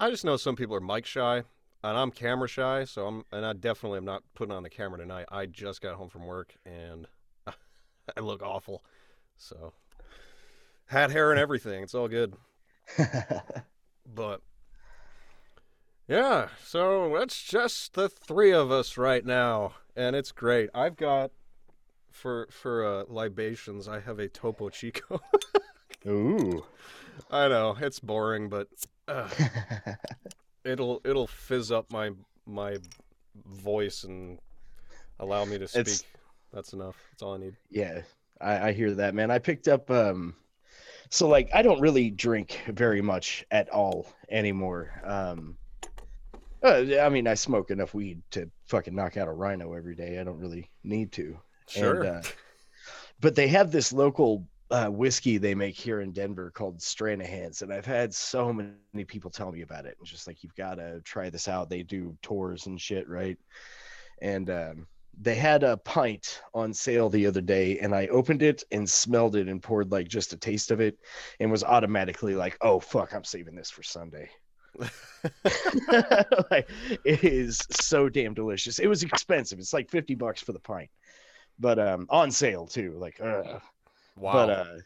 I just know some people are mic shy, and I'm camera shy. So I'm, and I definitely am not putting on the camera tonight. I just got home from work and I look awful. So hat, hair, and everything. It's all good. but yeah, so that's just the three of us right now, and it's great. I've got for for uh, libations. I have a Topo Chico. Ooh. I know it's boring, but uh, it'll it'll fizz up my my voice and allow me to speak. It's- That's enough. That's all I need. Yeah, I, I hear that, man. I picked up um so like I don't really drink very much at all anymore. Um uh, I mean, I smoke enough weed to fucking knock out a rhino every day. I don't really need to. Sure. And, uh, but they have this local uh, whiskey they make here in Denver called Stranahan's, and I've had so many people tell me about it, and just like you've got to try this out. They do tours and shit, right? And um, they had a pint on sale the other day, and I opened it and smelled it and poured like just a taste of it, and was automatically like, "Oh fuck, I'm saving this for Sunday." like, it is so damn delicious. It was expensive. It's like 50 bucks for the pint. But um on sale too. Like wow. but uh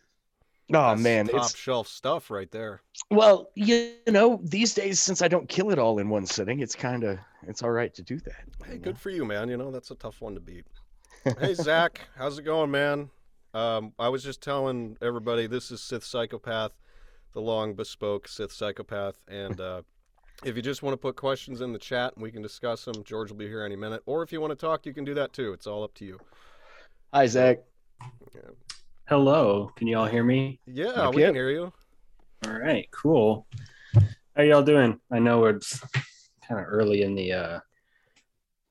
Oh That's man, top it's shelf stuff right there. well, you know, these days since I don't kill it all in one sitting, it's kind of it's all right to do that. Hey, good for you, man. You know that's a tough one to beat. hey, Zach, how's it going, man? Um, I was just telling everybody this is Sith Psychopath, the long bespoke Sith Psychopath, and uh, if you just want to put questions in the chat and we can discuss them, George will be here any minute. Or if you want to talk, you can do that too. It's all up to you. Hi Zach. Hello, can you all hear me? Yeah, we can hear you. All right, cool. How y'all doing? I know it's kind of early in the uh,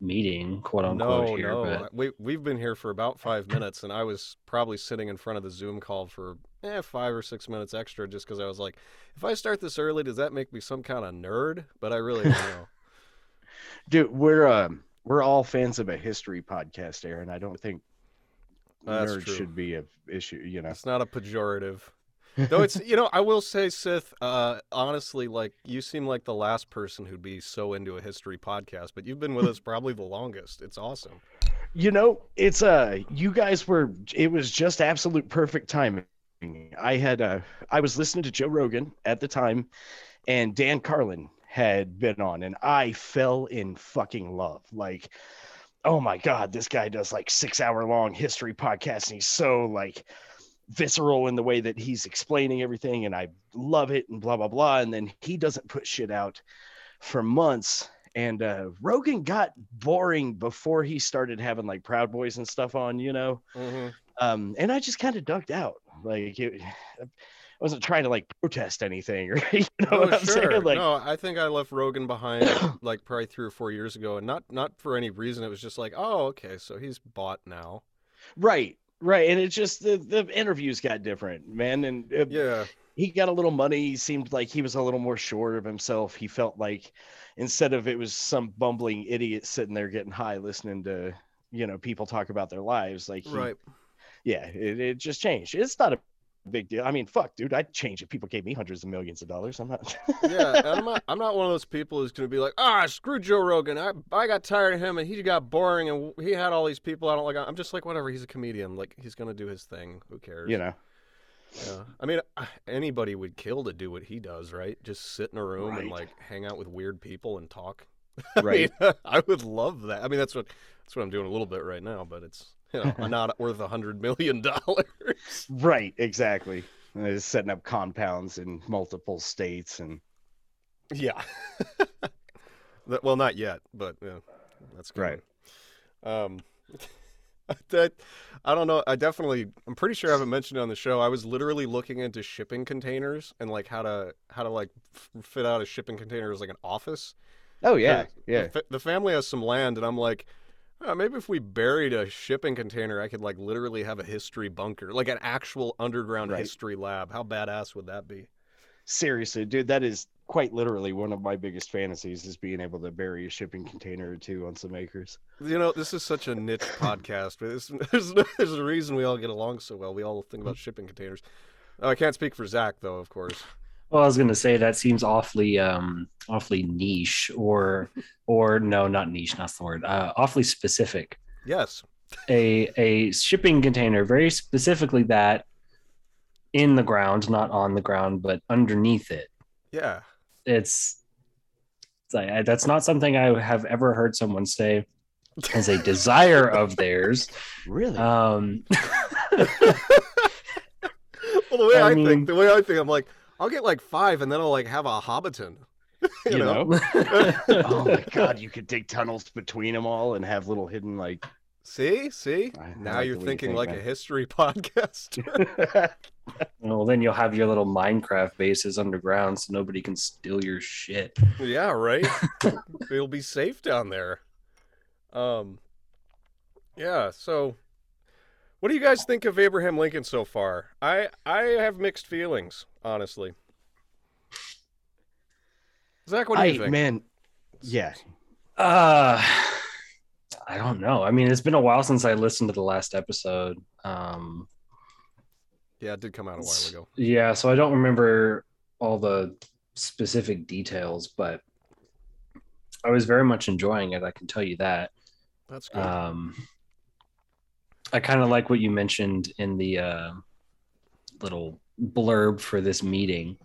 meeting, quote unquote. No, here, no, but we we've been here for about five minutes, and I was probably sitting in front of the Zoom call for eh, five or six minutes extra, just because I was like, if I start this early, does that make me some kind of nerd? But I really don't know. Dude, we're um we're all fans of a history podcast, Aaron. I don't think That's nerds true. should be a issue, you know. It's not a pejorative. Though it's you know, I will say, Sith, uh, honestly, like you seem like the last person who'd be so into a history podcast, but you've been with us probably the longest. It's awesome. You know, it's uh you guys were it was just absolute perfect timing. I had uh I was listening to Joe Rogan at the time and Dan Carlin had been on and I fell in fucking love. Like oh my god, this guy does like 6 hour long history podcasts and he's so like visceral in the way that he's explaining everything and I love it and blah blah blah and then he doesn't put shit out for months and uh Rogan got boring before he started having like Proud Boys and stuff on, you know. hmm Um and I just kind of ducked out. Like it, wasn't trying to like protest anything or you know Oh, what I'm sure. saying? Like no, I think I left Rogan behind like probably three or four years ago, and not not for any reason. It was just like, oh, okay, so he's bought now. right, right. And it's just the the interviews got different, man. And uh, Yeah, he got a little money. He seemed like he was a little more sure of himself. He felt like instead of it was some bumbling idiot sitting there getting high listening to you know people talk about their lives, like he, right. yeah, it, it just changed. It's not a big deal. I mean, fuck, dude, I'd change if people gave me hundreds of millions of dollars. I'm not. Yeah, I'm not. I'm not one of those people who's gonna be like, ah, screw Joe Rogan. I I got tired of him, and he got boring, and he had all these people I don't like. I'm just like, whatever. He's a comedian. Like he's gonna do his thing. Who cares? you know. Yeah. I mean, uh, anybody would kill to do what he does, right? Just sit in a room and like hang out with weird people and talk. I Right. mean, I would love that. I mean, that's what that's what I'm doing a little bit right now, but it's you know not worth a hundred million dollars. Right, exactly. Uh, setting up compounds in multiple states and Yeah. That- well, not yet, but yeah, that's Right. Um, that I don't know. I definitely, I'm pretty sure I haven't mentioned it on the show. I was literally looking into shipping containers and like how to how to like f- fit out a shipping container as like an office. oh yeah, yeah. The, the family has some land, and I'm like. "Oh, maybe if we buried a shipping container, I could like literally have a history bunker, like an actual underground Right. history lab. How badass would that be? Seriously, dude, that is quite literally one of my biggest fantasies is being able to bury a shipping container or two on some acres. You know, this is such a niche podcast, but it's, there's, there's a reason we all get along so well. We all think about shipping containers. Oh, I can't speak for Zach, though, of course. Well, I was gonna say that seems awfully um awfully niche or or no, not niche, not the word. Uh, awfully specific. Yes. A a shipping container, very specifically that in the ground, not on the ground, but underneath it. Yeah. It's, it's like, I- that's not something I have ever heard someone say as a desire of theirs. Really? Um, Well, the way I, I think, the way I think, I'm like, I'll get like five, and then I'll like have a hobbiton. you, you know? know? oh my god, you could dig tunnels between them all and have little hidden like. See, see. I- I now like you're the way you thinking think, like man. a history podcast. well, then you'll have your little Minecraft bases underground, so nobody can steal your shit. yeah, right. It'll be safe down there. Um. Yeah. So, what do you guys think of Abraham Lincoln so far? I I have mixed feelings, honestly. Zach, what do I you think? man, yeah, Uh, I don't know. I mean, it's been a while since I listened to the last episode. Um, Yeah, it did come out a while ago. Yeah, so I don't remember all the specific details, but I was very much enjoying it. I can tell you that. That's good. Um, I kind of like what you mentioned in the uh, little blurb for this meeting,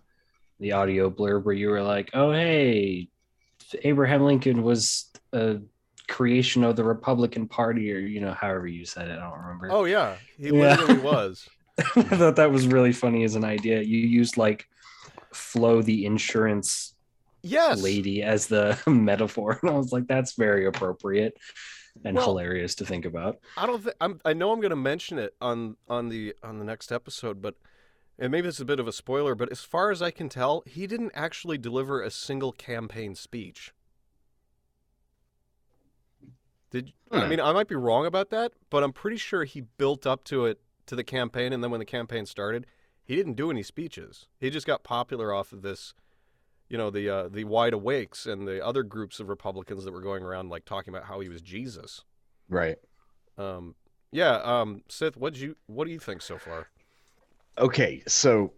the audio blurb where you were like, "Oh, hey, Abraham Lincoln was a creation of the Republican Party," or you know, however you said it. I don't remember. oh yeah, he Yeah. literally was. I thought that was really funny as an idea. You used like Flo the insurance Yes. lady as the metaphor, and I was like, that's very appropriate and Well- hilarious to think about. I don't think I'm. I know I'm going to mention it on on the on the next episode, but and maybe this is a bit of a spoiler. But as far as I can tell, he didn't actually deliver a single campaign speech. Did I Hmm. mean I might be wrong about that, but I'm pretty sure he built up to it to the campaign, and then when the campaign started, he didn't do any speeches. He just got popular off of this. You know the uh, the wide awakes and the other groups of Republicans that were going around like talking about how he was Jesus. right. Um, yeah, um, Sith, what you what do you think so far? Okay, so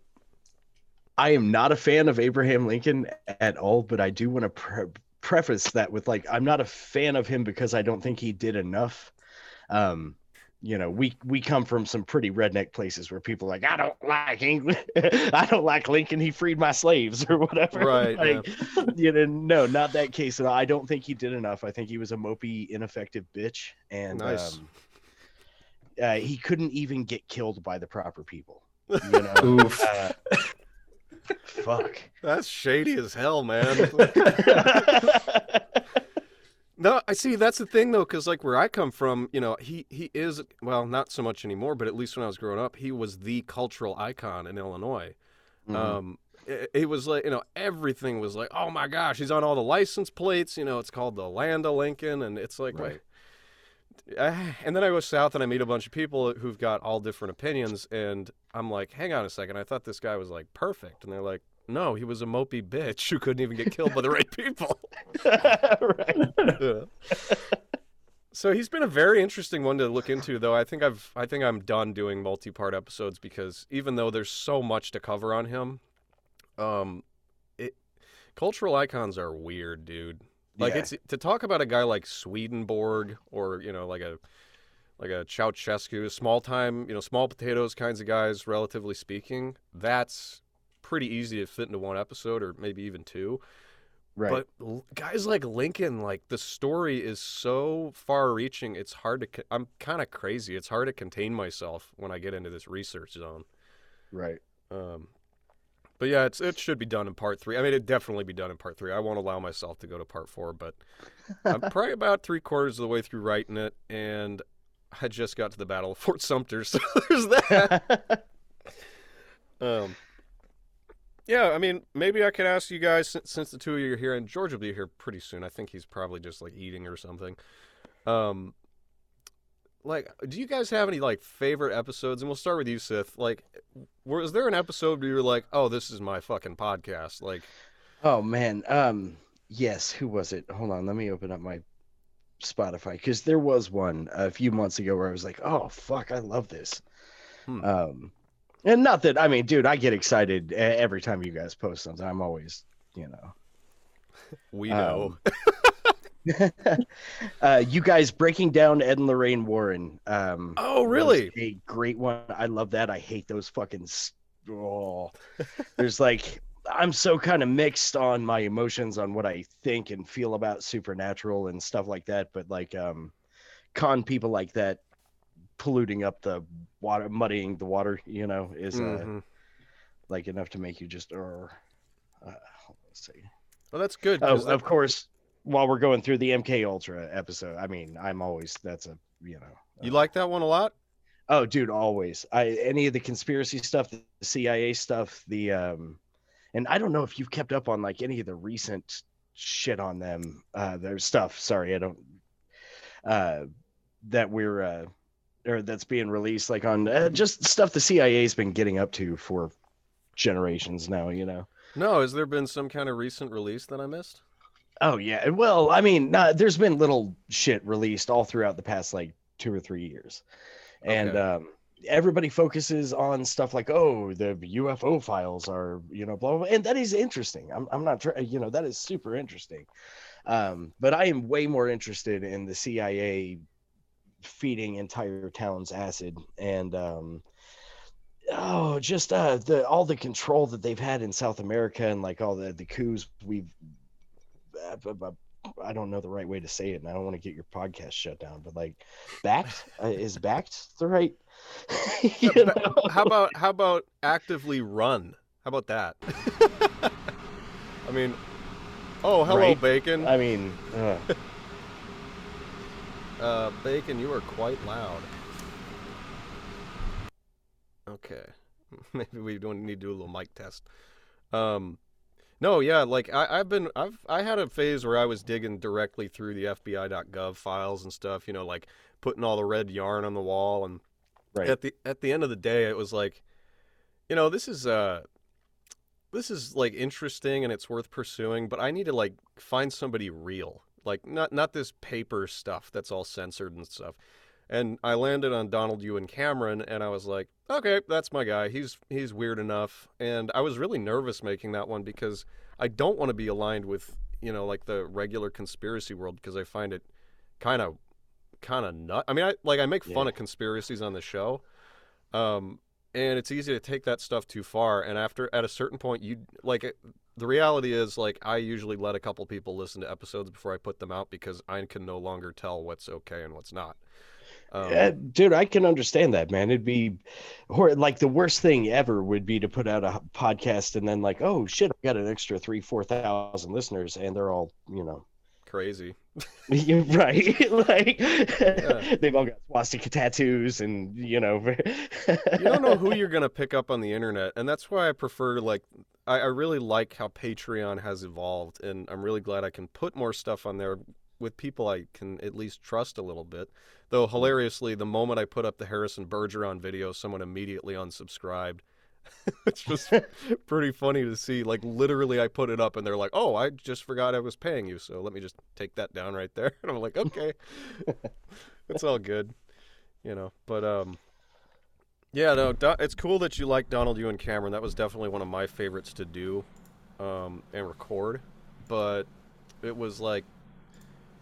I am not a fan of Abraham Lincoln at all, but I do want to pre- preface that with like I'm not a fan of him because I don't think he did enough. Um, you know, we we come from some pretty redneck places where people are like I don't like England, I don't like Lincoln. He freed my slaves or whatever. Right, Like, you know, no, not that case at all. I don't think he did enough. I think he was a mopey, ineffective bitch, and Nice. um, uh, he couldn't even get killed by the proper people. You know. Oof. Uh, fuck. That's shady as hell, man. No, I see. That's the thing, though, because like where I come from, you know, he he is well, not so much anymore, but at least when I was growing up, he was the cultural icon in Illinois. Mhm. Um, it, it was like you know everything was like, oh my gosh, he's on all the license plates. You know, it's called the Land of Lincoln, and it's like, Right. wait. Ah, and then I go south and I meet a bunch of people who've got all different opinions, and I'm like, hang on a second, I thought this guy was like perfect, and they're like, no, he was a mopey bitch who couldn't even get killed by the right people. right. Yeah. So he's been a very interesting one to look into, though. I think I've, I think I'm done doing multi-part episodes because even though there's so much to cover on him, um, it cultural icons are weird, dude. Like Yeah. it's to talk about a guy like Swedenborg or you know like a like a Ceausescu, small time, you know, small potatoes kinds of guys, relatively speaking. That's pretty easy to fit into one episode or maybe even two. right. But guys like Lincoln, like the story is so far-reaching. It's hard to. I'm kind of crazy. It's hard to contain myself when I get into this research zone. right. Um, but yeah, it's it should be done in part three. I mean, it definitely be done in part three. I won't allow myself to go to part four, but I'm probably about three quarters of the way through writing it, and I just got to the Battle of Fort Sumter, so there's that. Um, yeah, I mean, maybe I could ask you guys since, since the two of you are here, and George will be here pretty soon. I think he's probably just like eating or something. Um, like, do you guys have any like favorite episodes? And we'll start with you, Sith. Like, was there an episode where you were like, "Oh, this is my fucking podcast"? Like, oh man. Um. Yes. Who was it? Hold on. Let me open up my Spotify because there was one a few months ago where I was like, "Oh fuck, I love this." Hmm. Um. And not that I mean, dude, I get excited every time you guys post something. I'm always, you know. We know. uh, you guys breaking down Ed and Lorraine Warren. Um, oh, really? A great one. I love that. I hate those fucking. Oh, there's like I'm so kind of mixed on my emotions on what I think and feel about supernatural and stuff like that. But like, um, con people like that polluting up the water, muddying the water, you know, is uh, Mhm. like enough to make you just. Uh, uh, let's see. Well, that's good. Oh, that- of course. While we're going through the MK Ultra episode, I mean, I'm always that's a you know. you uh, like that one a lot? Oh, dude, always. I any of the conspiracy stuff, the CIA stuff, the um, and I don't know if you've kept up on like any of the recent shit on them. Uh, their stuff. Sorry, I don't. Uh, that we're uh, or that's being released like on uh, just stuff the CIA's been getting up to for generations now. You know. No, has there been some kind of recent release that I missed? Oh yeah. Well, I mean, nah, there's been little shit released all throughout the past like two or three years, and Okay. um, everybody focuses on stuff like, oh, the UFO files are, you know, blah blah, blah. and that is interesting. I'm I'm not, you know, that is super interesting. Um, but I am way more interested in the CIA feeding entire towns acid and um oh just uh the all the control that they've had in south america and like all the the coups we've uh, I don't know the right way to say it, and I don't want to get your podcast shut down. But like, backed uh, is backed the right? you know? how about how about actively run? How about that? I mean, oh hello Right. bacon. I mean, uh, Uh, bacon, you are quite loud. Okay, maybe we don't need to do a little mic test. Um, no, yeah, like I, I've been, I've, I had a phase where I was digging directly through the FBI.gov files and stuff. You know, like putting all the red yarn on the wall and right. at the at the end of the day it was like you know this is uh this is like interesting and it's worth pursuing but i need to like find somebody real like not not this paper stuff that's all censored and stuff and i landed on donald ewen cameron and i was like okay that's my guy he's he's weird enough and i was really nervous making that one because i don't want to be aligned with you know like the regular conspiracy world because i find it kind of kind of nut. I mean, I like I make fun Yeah. of conspiracies on the show, um, and it's easy to take that stuff too far. And after at a certain point, you like the reality is like I usually let a couple people listen to episodes before I put them out because I can no longer tell what's okay and what's not. Um, Uh, dude, I can understand that, man. It'd be, or like the worst thing ever would be to put out a podcast and then like, oh shit, I got an extra three, four thousand listeners, and they're all, you know, crazy. You're right. like Yeah. they've all got swastika tattoos and you know you don't know who you're gonna pick up on the internet, and that's why I prefer like I, I really like how Patreon has evolved, and I'm really glad I can put more stuff on there with people I can at least trust a little bit. Though hilariously, the moment I put up the Harrison Bergeron video, someone immediately unsubscribed. it's just pretty funny to see. Like literally, I put it up, and they're like, "Oh, I just forgot I was paying you, so let me just take that down right there." And I'm like, "Okay, it's all good." You know, but um, yeah, no, Do- it's cool that you like Donald Ewen Cameron. That was definitely one of my favorites to do um, and record. But it was like,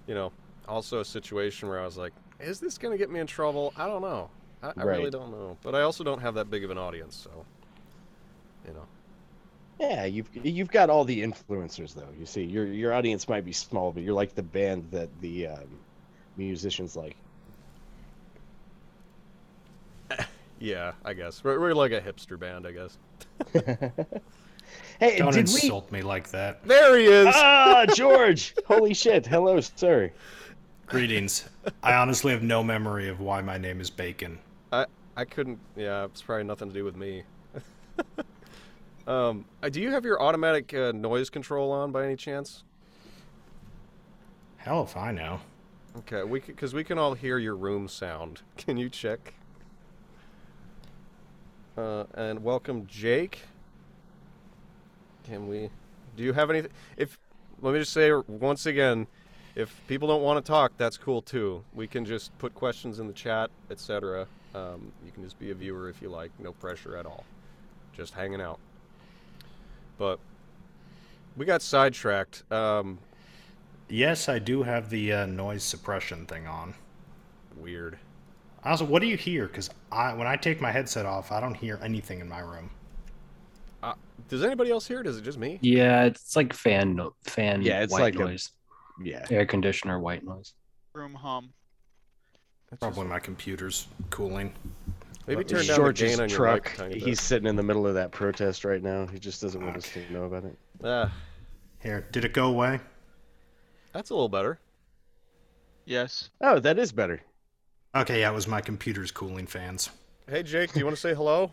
you know, also a situation where I was like, is this going to get me in trouble? I don't know. I, I really don't know. But I also don't have that big of an audience, so, you know. yeah you've you've got all the influencers though you see your your audience might be small but you're like the band that the um, musicians like Yeah, I guess. We're, we're like a hipster band, I guess. hey Don't did we insult me like that. There he is! ah george holy shit hello sir Greetings. I honestly have no memory of why my name is Bacon. I I couldn't. Yeah, it's probably nothing to do with me. Um, uh, do you have your automatic uh, noise control on by any chance? Hell if I know. Okay, we because we can all hear your room sound. Can you check? Uh, and welcome, Jake. Can we? Do you have anything? If let me just say once again, if people don't want to talk, that's cool too. We can just put questions in the chat, etc. Um, you can just be a viewer if you like, no pressure at all. Just hanging out. But we got sidetracked. Um, Yes, I do have the uh, noise suppression thing on. weird. Also, what do you hear? Because I, when I take my headset off, I don't hear anything in my room. Uh, does anybody else hear it? Is it just me? Yeah, it's like fan no- fan Yeah, it's white like a- noise, Yeah. air conditioner white noise. Room hum. That's just- Probably my computer's cooling. Maybe It's turn down George's the gain on your truck. mic a bit. He's sitting in the middle of that protest right now. He just doesn't want us to know about it. Ah, Here, did it go away? that's a little better. Yes. Oh, that is better. Okay, yeah, it was my computer's cooling fans. Hey, Jake, do you want to say hello?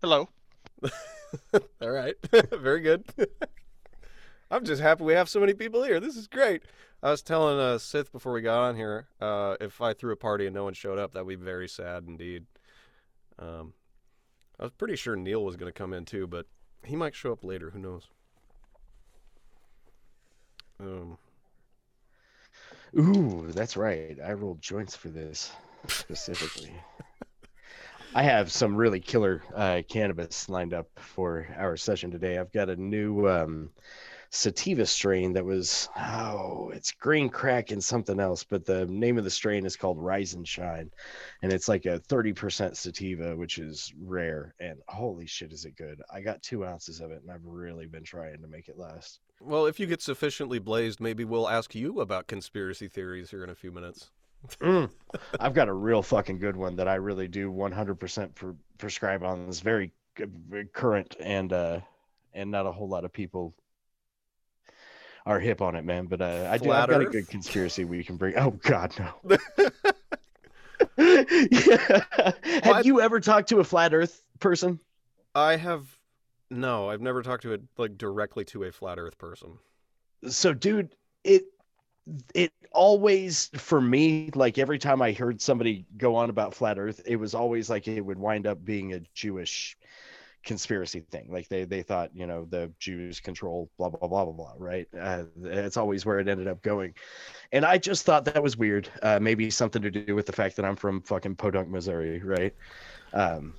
Hello. All right. Very good. I'm just happy we have so many people here. This is great. I was telling uh, Sith before we got on here, uh, if I threw a party and no one showed up, that would be very sad indeed. Um, I was pretty sure Neil was going to come in too, but he might show up later. Who knows? Um, Ooh, that's right. I rolled joints for this specifically. I have some really killer uh, cannabis lined up for our session today. I've got a new um, sativa strain that was oh, it's green crack and something else, but the name of the strain is called Rise and Shine, and it's like a thirty percent sativa, which is rare. And holy shit, is it good! I got two ounces of it, and I've really been trying to make it last. well, if you get sufficiently blazed, maybe we'll ask you about conspiracy theories here in a few minutes. Mm. I've got a real fucking good one that I really do 100% pre- prescribe on. It's very very current and uh and not a whole lot of people are hip on it, man. But uh, I do. I've got a good conspiracy we can bring. Oh God, no. yeah. Have you ever talked to a flat Earth person? I have no, I've never talked to it like directly to a flat Earth person. so dude it it always for me like every time i heard somebody go on about flat earth it was always like it would wind up being a jewish conspiracy thing. Like they they thought you know the jews control blah blah blah blah blah right? Uh, that's always where it ended up going. And i just thought that was weird. Uh, maybe something to do with the fact that i'm from fucking podunk missouri right? Um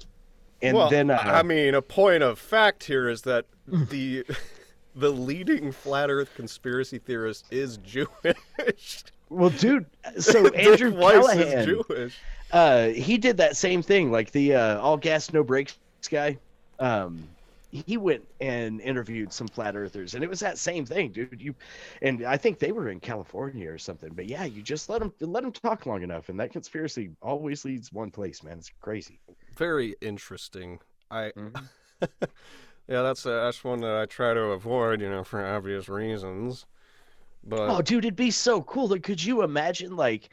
and well, then uh, I mean, a point of fact here is that the the leading flat Earth conspiracy theorist is Jewish. well dude so andrew callaghan is Jewish. uh he did that same thing like the uh all gas no brakes guy um he went and interviewed some flat earthers and it was that same thing dude you and i think they were in california or something but yeah you just let them let them talk long enough and that conspiracy always leads one place man it's crazy Very interesting. I Mhm. yeah, that's uh, that's one that I try to avoid, you know, for obvious reasons. But oh dude it'd be so cool like could you imagine like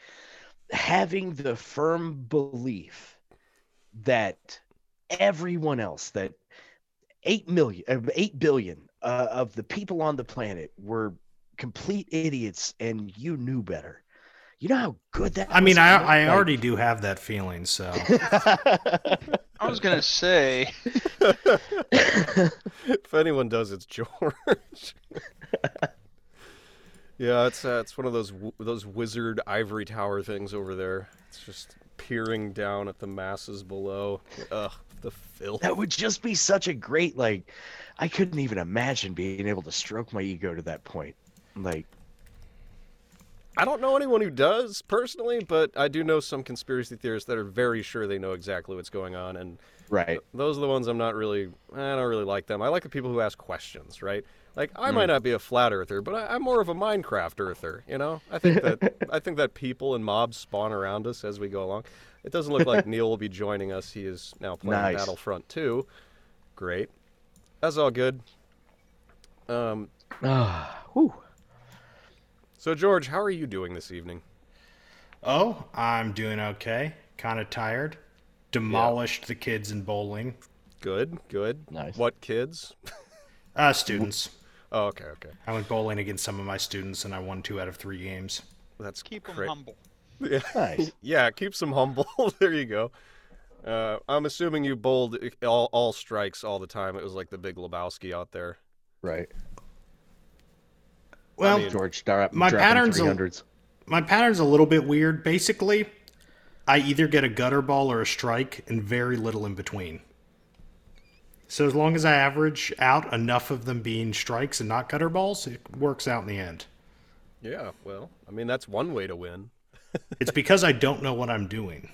having the firm belief that everyone else that 8 million uh, 8 billion uh, of the people on the planet were complete idiots and you knew better you know how good that I mean, I. I Like- already do have that feeling, so. I was gonna say if anyone does, it's George. yeah, it's uh, it's one of those those wizard ivory tower things over there. It's just peering down at the masses below. Ugh, the filth. that would just be such a great like i couldn't even imagine being able to stroke my ego to that point like I don't know anyone who does personally, but I do know some conspiracy theorists that are very sure they know exactly what's going on, and right those are the ones I'm not really. I don't really like them. I like the people who ask questions, right? Like I might mm. not be a flat earther, but I, I'm more of a Minecraft earther. You know, I think that I think that people and mobs spawn around us as we go along. It doesn't look like Neil will be joining us. He is now playing Nice. Battlefront 2. Great. That's all good. Um, ah whew. so George, how are you doing this evening? Oh, I'm doing okay. Kind of tired. Demolished the kids in bowling. Good, good. Nice. What kids? Uh, students. Oh, okay, okay. I went bowling against some of my students, and I won two out of three games. That's keep them humble. Yeah. Nice. yeah, keeps them humble. there you go. Uh, I'm assuming you bowled all, all strikes all the time. It was like the big Lebowski out there. right Well, mean- george drop, My patterns are- 300s my pattern's a little bit weird. Basically, I either get a gutter ball or a strike, and very little in between. So as long as I average out enough of them being strikes and not gutter balls, it works out in the end. Yeah, well, I mean that's one way to win. It's because I don't know what I'm doing.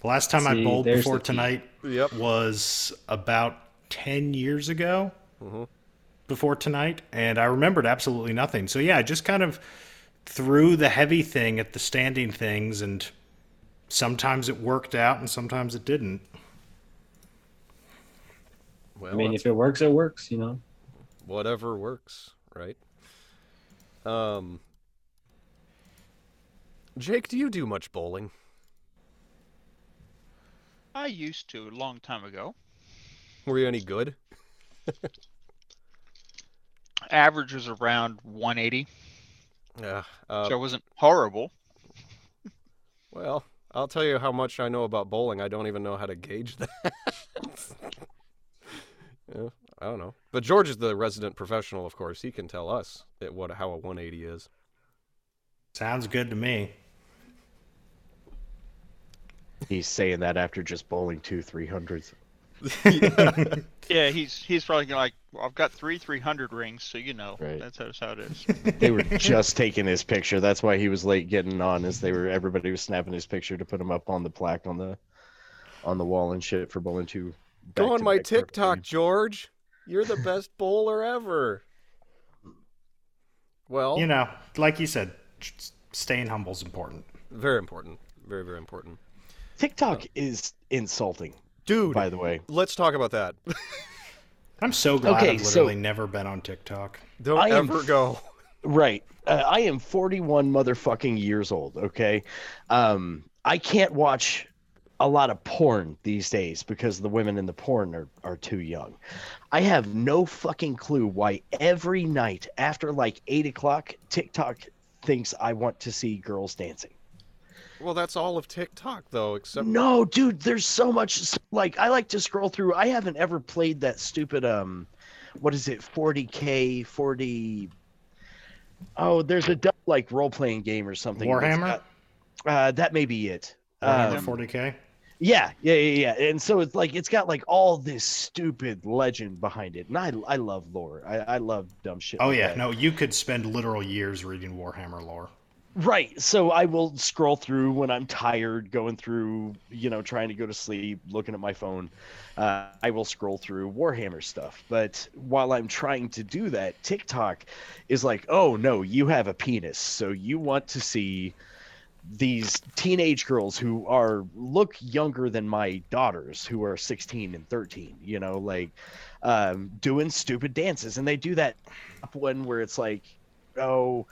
The last time I bowled before tonight Yep. was about 10 years ago Mhm. before tonight, and I remembered absolutely nothing. So, yeah, I just kind of threw the heavy thing at the standing things, and sometimes it worked out and sometimes it didn't. Well, I mean, if it works, it works. You know. whatever works, right? Um, Jake, do you do much bowling? I used to a long time ago. Were you any good? Average was around 180, Yeah. Uh, so it wasn't horrible. Well, I'll tell you how much I know about bowling. I don't even know how to gauge that. yeah, I don't know. But George is the resident professional, of course. He can tell us it, what how a 180 is. Sounds good to me. He's saying that after just bowling two 300s. Yeah, he's he's probably gonna like, well, I've got three 300 rings, so you know Right. that's how, how it is. They were just taking his picture. That's why he was late getting on. As they were, everybody was snapping his picture to put him up on the plaque on the on the wall and shit for bowling two. Go on my TikTok. George. You're the best bowler ever. Well, You know, like you said, staying humble is important. very important. Very, very important. TikTok is insulting, Dude, by the way. let's talk about that. I'm so glad Okay, I've so- literally never been on TikTok. Don't I ever f- go. Right. Uh, I am 41 motherfucking years old, okay? Um I can't watch a lot of porn these days because the women in the porn are, are too young. I have no fucking clue why every night after like 8 o'clock, TikTok thinks I want to see girls dancing. Well, that's all of TikTok, though, except No, dude, there's so much like I like to scroll through. I haven't ever played that stupid um what is it? 40K 40 Oh, there's a like role playing game or something. that's Warhammer? got- uh that may be it. Warhammer Um, 40k. yeah, yeah, yeah, yeah. And so it's like it's got like all this stupid legend behind it. And I I love lore. I, I love dumb shit. Oh like yeah, that. no, you could spend literal years reading Warhammer lore. Right. So I will scroll through when I'm tired, going through, you know, trying to go to sleep, looking at my phone. Uh, I will scroll through Warhammer stuff. But while I'm trying to do that, TikTok is like, oh no, you have a penis. So you want to see these teenage girls who are look younger than my daughters who are 16 and 13 you know like um doing stupid dances and they do that one where it's like oh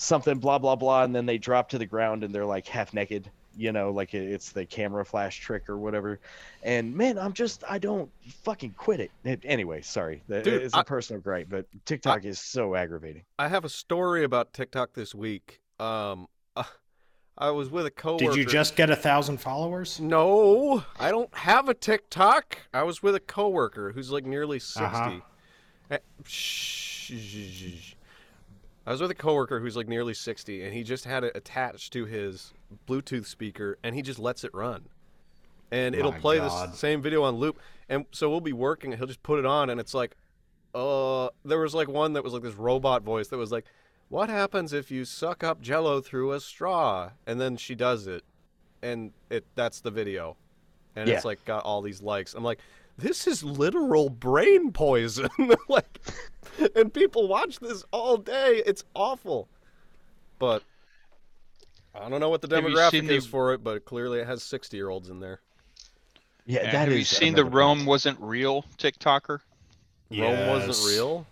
something blah blah blah and then they drop to the ground and they're like half naked you know like it's the camera flash trick or whatever and man i'm just i don't fucking quit it, It- anyway sorry Dude, it's a I- personal gripe but tiktok is so aggravating I have a story about TikTok this week. Um, uh, I was with a coworker. Did you just get a thousand followers? No, I don't have a TikTok. I was with a coworker who's like nearly 60. Uh-huh. Shh. I was with a coworker who's like nearly 60 and he just had it attached to his Bluetooth speaker and he just lets it run. And it'll My play God. the same video on loop. And so we'll be working and he'll just put it on and it's like uh there was like one that was like this robot voice that was like what happens if you suck up jello through a straw? And then she does it and it that's the video and it's like got all these likes i'm like this is literal brain poison like and people watch this all day it's awful but i don't know what the demographic seen the- is for it but clearly it has 60 year olds in there yeah And that have you seen the another Rome point. wasn't real TikToker? rome wasn't real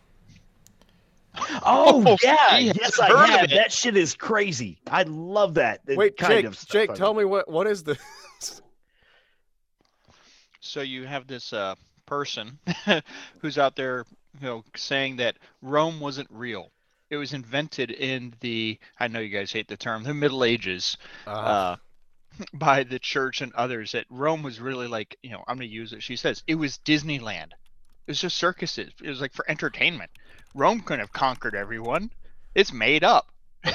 Oh Oh, yeah, yes I have. That shit is crazy. I love that. that wait kind jake of jake I tell me what what is this So you have this uh, person who's out there, you know, saying that Rome wasn't real. It was invented in the I know you guys hate the term the Middle Ages uh, uh, by the church and others. That Rome was really like you know I'm gonna use it. She says it was Disneyland. It was just circuses. It was like for entertainment. Rome couldn't have conquered everyone. It's made up.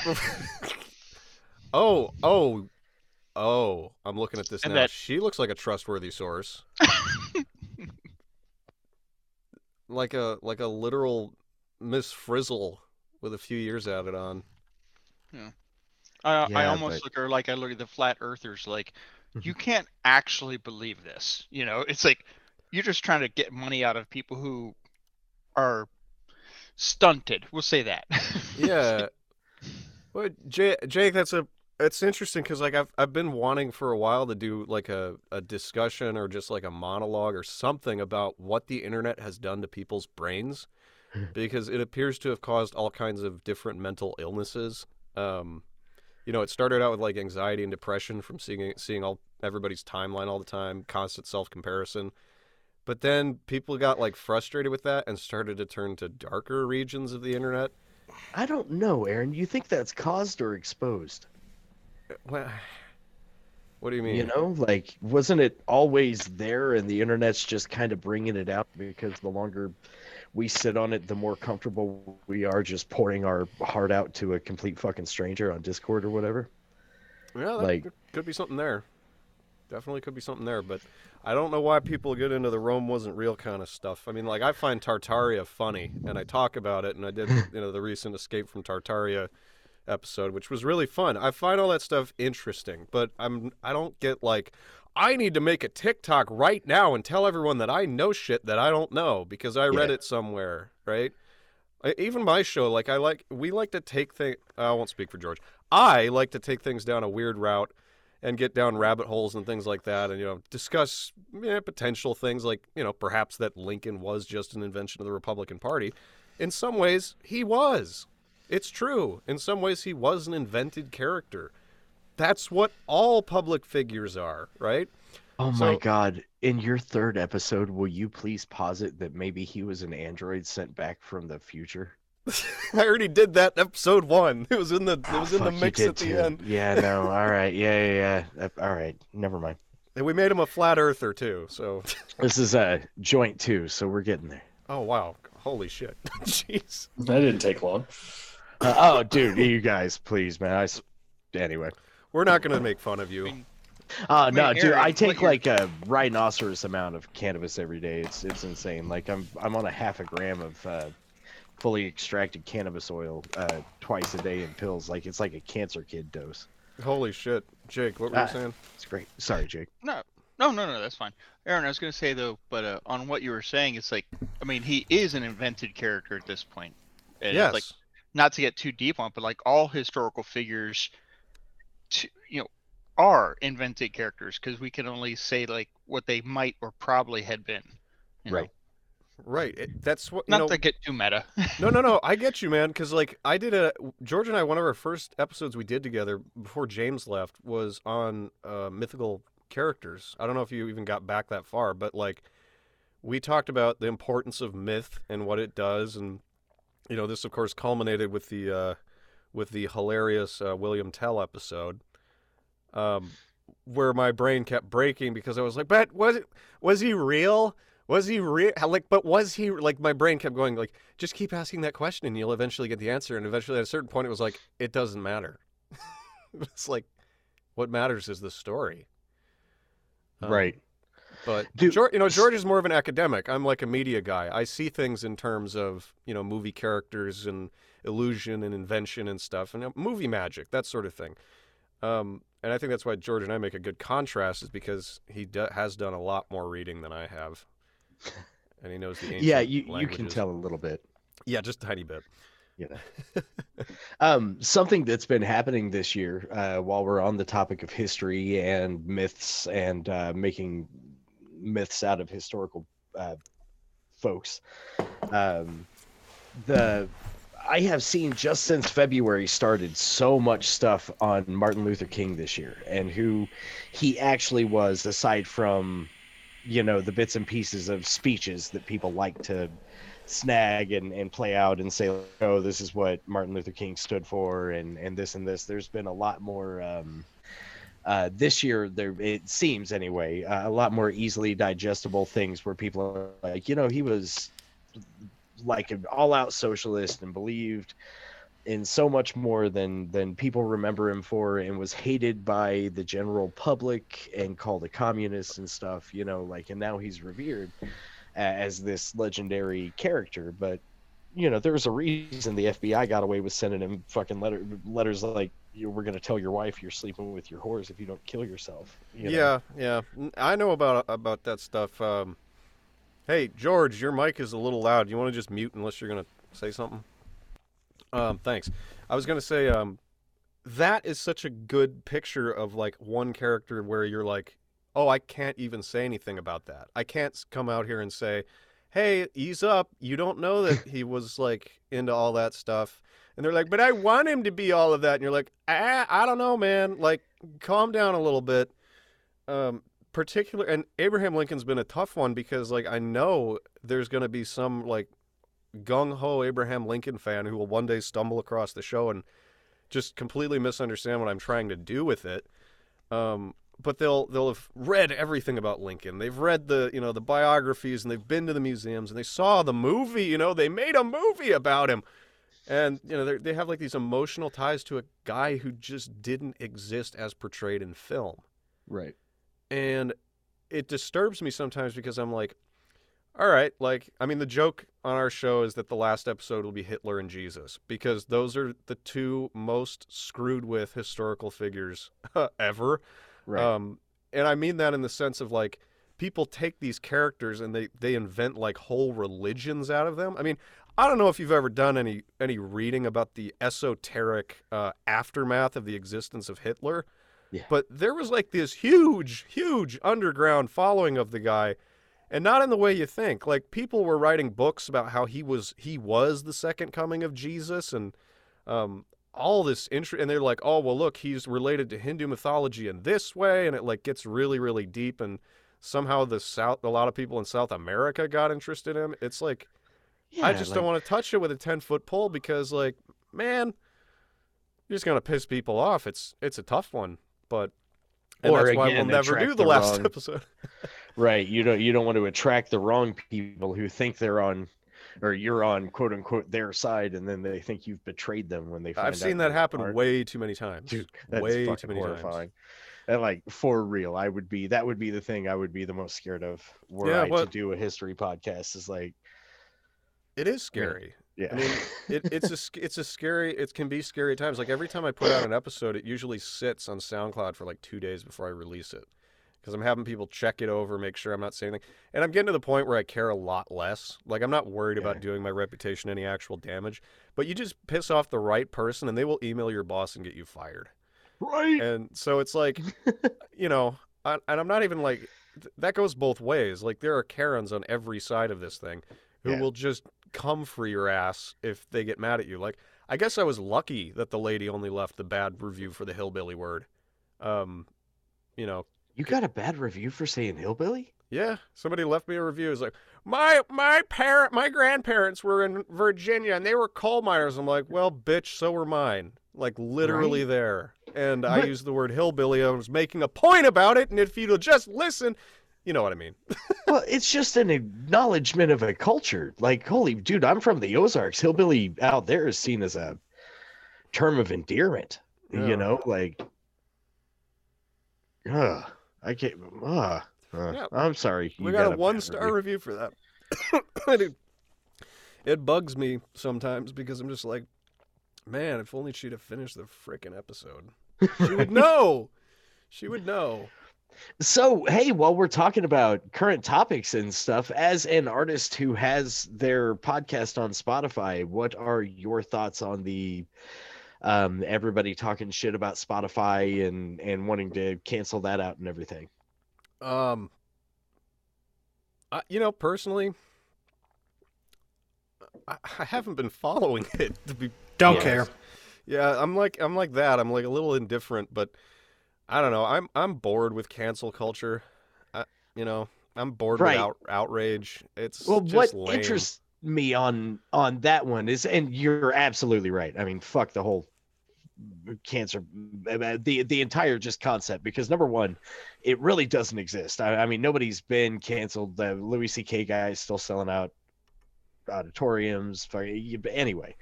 oh oh Oh, I'm looking at this And now. that- She looks like a trustworthy source. like a like a literal Miss Frizzle with a few years added on. Yeah. I, I almost but- look at her like I look at the flat earthers like Mhm. you can't actually believe this. You know, it's like you're just trying to get money out of people who are stunted. We'll say that. Yeah. well, Jake, Jake, that's a it's interesting because like I've I've been wanting for a while to do like a a discussion or just like a monologue or something about what the internet has done to people's brains, because it appears to have caused all kinds of different mental illnesses. Um, you know, it started out with like anxiety and depression from seeing seeing all everybody's timeline all the time, constant self comparison. But then people got like frustrated with that and started to turn to darker regions of the internet. I don't know, Aaron. You think that's caused or exposed? Well, what do you mean? You know, like wasn't it always there, and the internet's just kind of bringing it out because the longer we sit on it, the more comfortable we are just pouring our heart out to a complete fucking stranger on Discord or whatever. yeah, that like- could be something there. Definitely could be something there, but I don't know why people get into the Rome wasn't real kind of stuff. I mean, like I find Tartaria funny, and I talk about it, and I did, you know, the recent Escape from Tartaria episode, which was really fun. I find all that stuff interesting, but I'm I don't get like I need to make a TikTok right now and tell everyone that I know shit that I don't know because I read Yeah. it somewhere, right? I, even my show, like I like, we like to take things. I won't speak for George. I like to take things down a weird route and get down rabbit holes and things like that, and you know, discuss eh, potential things like you know, perhaps that Lincoln was just an invention of the Republican Party. In some ways, he was. It's true. In some ways, he was an invented character. That's what all public figures are, right? Oh my god. In your third episode, will you please posit that maybe he was an android sent back from the future? I already did that in episode one. It was in the it Oh, was in the mix at the too. end, Yeah, no. All right. Yeah, yeah, yeah. All right. Never mind. and we made him a flat earther too. So, This is a joint too. so we're getting there. oh wow, holy shit, jeez. That didn't take long. Uh, oh, dude, you guys, please, man. I s- anyway. We're not gonna make fun of you. mean, Uh, Wait, no, dude, Aaron, I take like a rhinoceros amount of cannabis every day. It's it's insane. Like I'm I'm on a half a gram of uh, fully extracted cannabis oil uh, twice a day in pills. Like it's like a cancer kid dose. Holy shit, Jake, what were you Ah. saying? It's great. Sorry, Jake. No, no, no, no. That's fine. Aaron, I was gonna say though, but uh, on what you were saying, it's like, I mean, he is an invented character at this point. And it's Yes. Like, not to get too deep on, it, but like all historical figures, to, you know, are invented characters because we can only say like what they might or probably had been. you know? Right. right. It, that's what you Not know. to get too meta. no, no, no. I get you, man. Because like I did a George and I, one of our first episodes we did together before James left was on uh, mythical characters. I don't know if you even got back that far, but like we talked about the importance of myth and what it does, and you know this of course culminated with the uh, with the hilarious uh, William Tell episode. Um, where my brain kept breaking because I was like, "But was it was he real? Was he real? Like, but was he like?" My brain kept going like, "Just keep asking that question, and you'll eventually get the answer." And eventually, at a certain point, it was like, "It doesn't matter." it's like, what matters is the story. Um, right. But Dude, George, you know, George is more of an academic. I'm like a media guy. I see things in terms of you know movie characters and illusion and invention and stuff, and movie magic, that sort of thing. Um, and I think that's why George and I make a good contrast, is because he do- has done a lot more reading than I have, and he knows the ancient Yeah, you you can tell a little bit. Yeah, just a tiny bit. you know. um, something that's been happening this year, uh, while we're on the topic of history and myths and uh, making myths out of historical uh, folks, um, the I have seen just since February started so much stuff on Martin Luther King this year and who he actually was, aside from you know the bits and pieces of speeches that people like to snag and, and play out and say oh this is what martin luther king stood for and and this and this. There's been a lot more um uh this year there it seems anyway uh, a lot more easily digestible things where people are like you know he was like an all-out socialist and believed in so much more than than people remember him for and was hated by the general public and called a communist and stuff you know like and now he's revered as this legendary character. But you know there's a reason the FBI got away with sending him fucking letter, letters like you we're going to tell your wife you're sleeping with your whores if you don't kill yourself you know? Yeah, yeah. I know about about that stuff. Um, hey, George, your mic is a little loud. You want to just mute unless you're gonna say something? Um, thanks. I was gonna say um, that is such a good picture of like one character where you're like, oh, I can't even say anything about that. I can't come out here and say, hey, ease up. You don't know that he was like into all that stuff. And they're like, but I want him to be all of that. And you're like, ah, I don't know, man. Like, calm down a little bit um particular and Abraham Lincoln's been a tough one because like I know there's going to be some like gung ho Abraham Lincoln fan who will one day stumble across the show and just completely misunderstand what I'm trying to do with it. Um but they'll they'll have read everything about Lincoln. They've read the, you know, the biographies and they've been to the museums and they saw the movie, you know, they made a movie about him. And you know, they they have like these emotional ties to a guy who just didn't exist as portrayed in film right and it disturbs me sometimes because I'm like, all right, like I mean the joke on our show is that the last episode will be Hitler and Jesus because those are the two most screwed with historical figures ever. right Um and I mean that in the sense of like people take these characters and they they invent like whole religions out of them. I mean, I don't know if you've ever done any any reading about the esoteric uh, aftermath of the existence of Hitler. Yeah. But there was like this huge, huge underground following of the guy, and not in the way you think. Like people were writing books about how he was he was the second coming of Jesus, and um, all this interest. And they're like, oh well, look, he's related to Hindu mythology in this way, and it like gets really, really deep. And somehow the South, a lot of people in South America got interested in him. It's like I just like- don't want to touch it with a ten foot pole because, like, man, you're just gonna piss people off. It's it's a tough one, but and Or that's why again, we'll never do the the last wrong- episode. Right. You don't you don't want to attract the wrong people who think they're on or you're on quote unquote their side and then they think you've betrayed them when they find out. I've seen that happen aren't. way too many times. Dude, that's way too many horrifying. times. And like for real, I would be that would be the thing I would be the most scared of were Yeah, I to do a history podcast is like It is scary. yeah. I mean, it, it's a it's a scary. It can be scary at times. Like every time I put out an episode, it usually sits on SoundCloud for like two days before I release it, because I'm having people check it over, make sure I'm not saying anything. And I'm getting to the point where I care a lot less. Like I'm not worried about doing my reputation any actual damage. But you just piss off the right person, and they will email your boss and get you fired. right. And so it's like, you know, I, and I'm not even like th- that goes both ways. Like there are Karens on every side of this thing who Yeah. will just come for your ass if they get mad at you. Like I guess I was lucky that the lady only left the bad review for the hillbilly word. Um, you know, You got a bad review for saying hillbilly? yeah, somebody left me a review. It's like my my parent, my grandparents were in Virginia and they were coal miners. I'm like, well, bitch, so were mine. Like literally Right. there. And I But- used the word hillbilly. I was making a point about it, and if you'd just listen, you know what I mean. well, it's just an acknowledgement of a culture. Like, holy dude, I'm from the Ozarks. Hillbilly out there is seen as a term of endearment. Yeah. You know, like, uh, I can't. Uh, uh, Yeah. I'm sorry. we you got, a one star review. review for that. It, it bugs me sometimes because I'm just like, man, if only she'd have finished the frickin' episode. She would know. She would know. So, hey, while we're talking about current topics and stuff, as an artist who has their podcast on Spotify, what are your thoughts on the um, everybody talking shit about Spotify and and wanting to cancel that out and everything? Um, I, you know, personally, I, I haven't been following it to be Don't Yes. care. Yeah, I'm like I'm like that. I'm like a little indifferent, but I don't know. I'm I'm bored with cancel culture. I, you know, I'm bored Right. with out, outrage. It's Well, what lame. interests me on on that one is, and you're absolutely right. I mean, fuck the whole cancer, uh, the the entire just concept. Because number one, it really doesn't exist. I, I mean, nobody's been canceled. The Louis C.K. guy is still selling out auditoriums. fuck, you- but Anyway,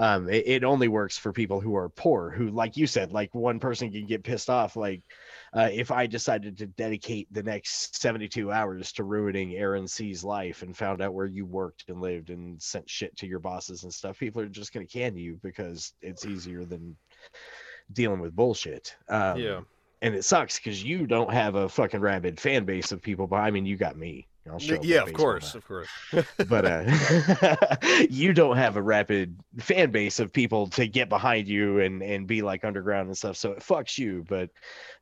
Um, it, it only works for people who are poor, who, like you said, like one person can get pissed off. Like, uh, if I decided to dedicate the next 72 hours to ruining Aaron C's life and found out where you worked and lived and sent shit to your bosses and stuff, people are just going to can you because it's easier than dealing with bullshit. Um, yeah. and it sucks because you don't have a fucking rabid fan base of people. But I mean, you got me. I'll show Yeah, of course, of course. But uh, you don't have a rapid fan base of people to get behind you and and be like underground and stuff. So it fucks you. But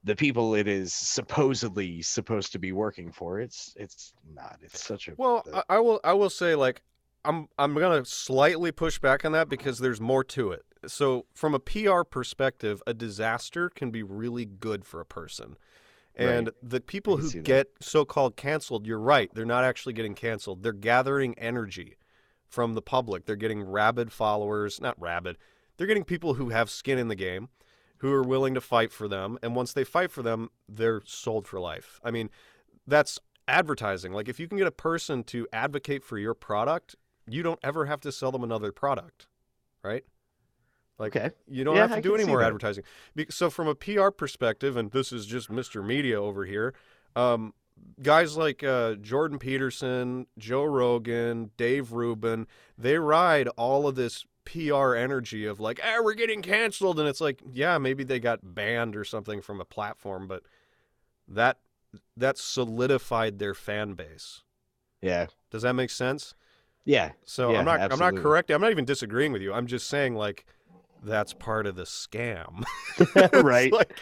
the people it is supposedly supposed to be working for, it's it's not. It's such a Well, the- I, I will I will say like I'm I'm gonna slightly push back on that because there's more to it. So from a PR perspective, a disaster can be really good for a person. Right. And the people who get so-called canceled, you're right, they're not actually getting canceled. They're gathering energy from the public. They're getting rabid followers, not rabid. They're getting people who have skin in the game, who are willing to fight for them, and once they fight for them, they're sold for life. I mean, that's advertising. Like if you can get a person to advocate for your product, you don't ever have to sell them another product, right? Like Okay. you don't Yeah, have to I do any more that. advertising. So from a PR perspective, and this is just Mr. Media over here, um, guys like uh, Jordan Peterson, Joe Rogan, Dave Rubin, they ride all of this PR energy of like, ah, we're getting canceled, and it's like, yeah, maybe they got banned or something from a platform, but that that solidified their fan base. yeah Does that make sense? yeah So Yeah, I'm not I'm not correcting. I'm not even disagreeing with you. I'm just saying like that's part of the scam. Right. like-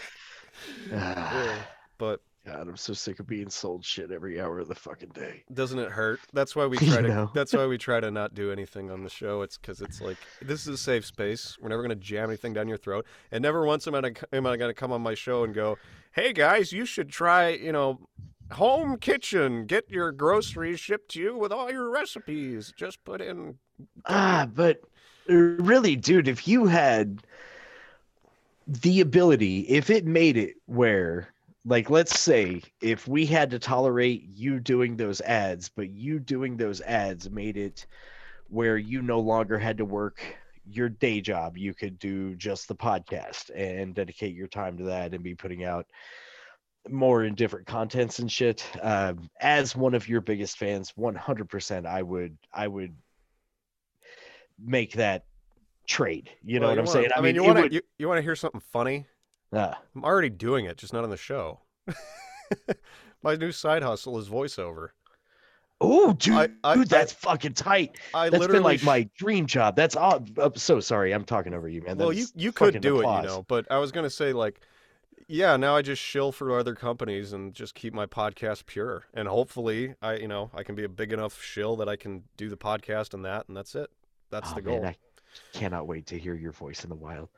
Ah, yeah, but God, I'm so sick of being sold shit every hour of the fucking day. doesn't it hurt? That's why we try to. know. That's why we try to not do anything on the show. It's because it's like this is a safe space. We're never gonna jam anything down your throat, and never once am I gonna, am I gonna come on my show and go, "Hey guys, you should try you know." Home kitchen, get your groceries shipped to you with all your recipes. Just put in Ah, but really, dude, if you had the ability, if it made it where, like, let's say if we had to tolerate you doing those ads, but you doing those ads made it where you no longer had to work your day job, you could do just the podcast and dedicate your time to that and be putting out more in different contents and shit. Um, as one of your biggest fans, 100%, I would, I would make that trade. You know Well, what I'm wanna- saying? I mean, you want to would- you, you want to hear something funny? ah, I'm already doing it, just not on the show. My new side hustle is voiceover. oh, dude, I- I- dude, that's fucking tight. I That's literally been like sh- my dream job. That's all. I'm so sorry. I'm talking over you, man. well, you you could do it, you know. But I was gonna say like, yeah, now I just shill for other companies and just keep my podcast pure, and hopefully I you know I can be a big enough shill that I can do the podcast and that, and that's it. That's Oh, the man, goal. I cannot wait to hear your voice in the wild.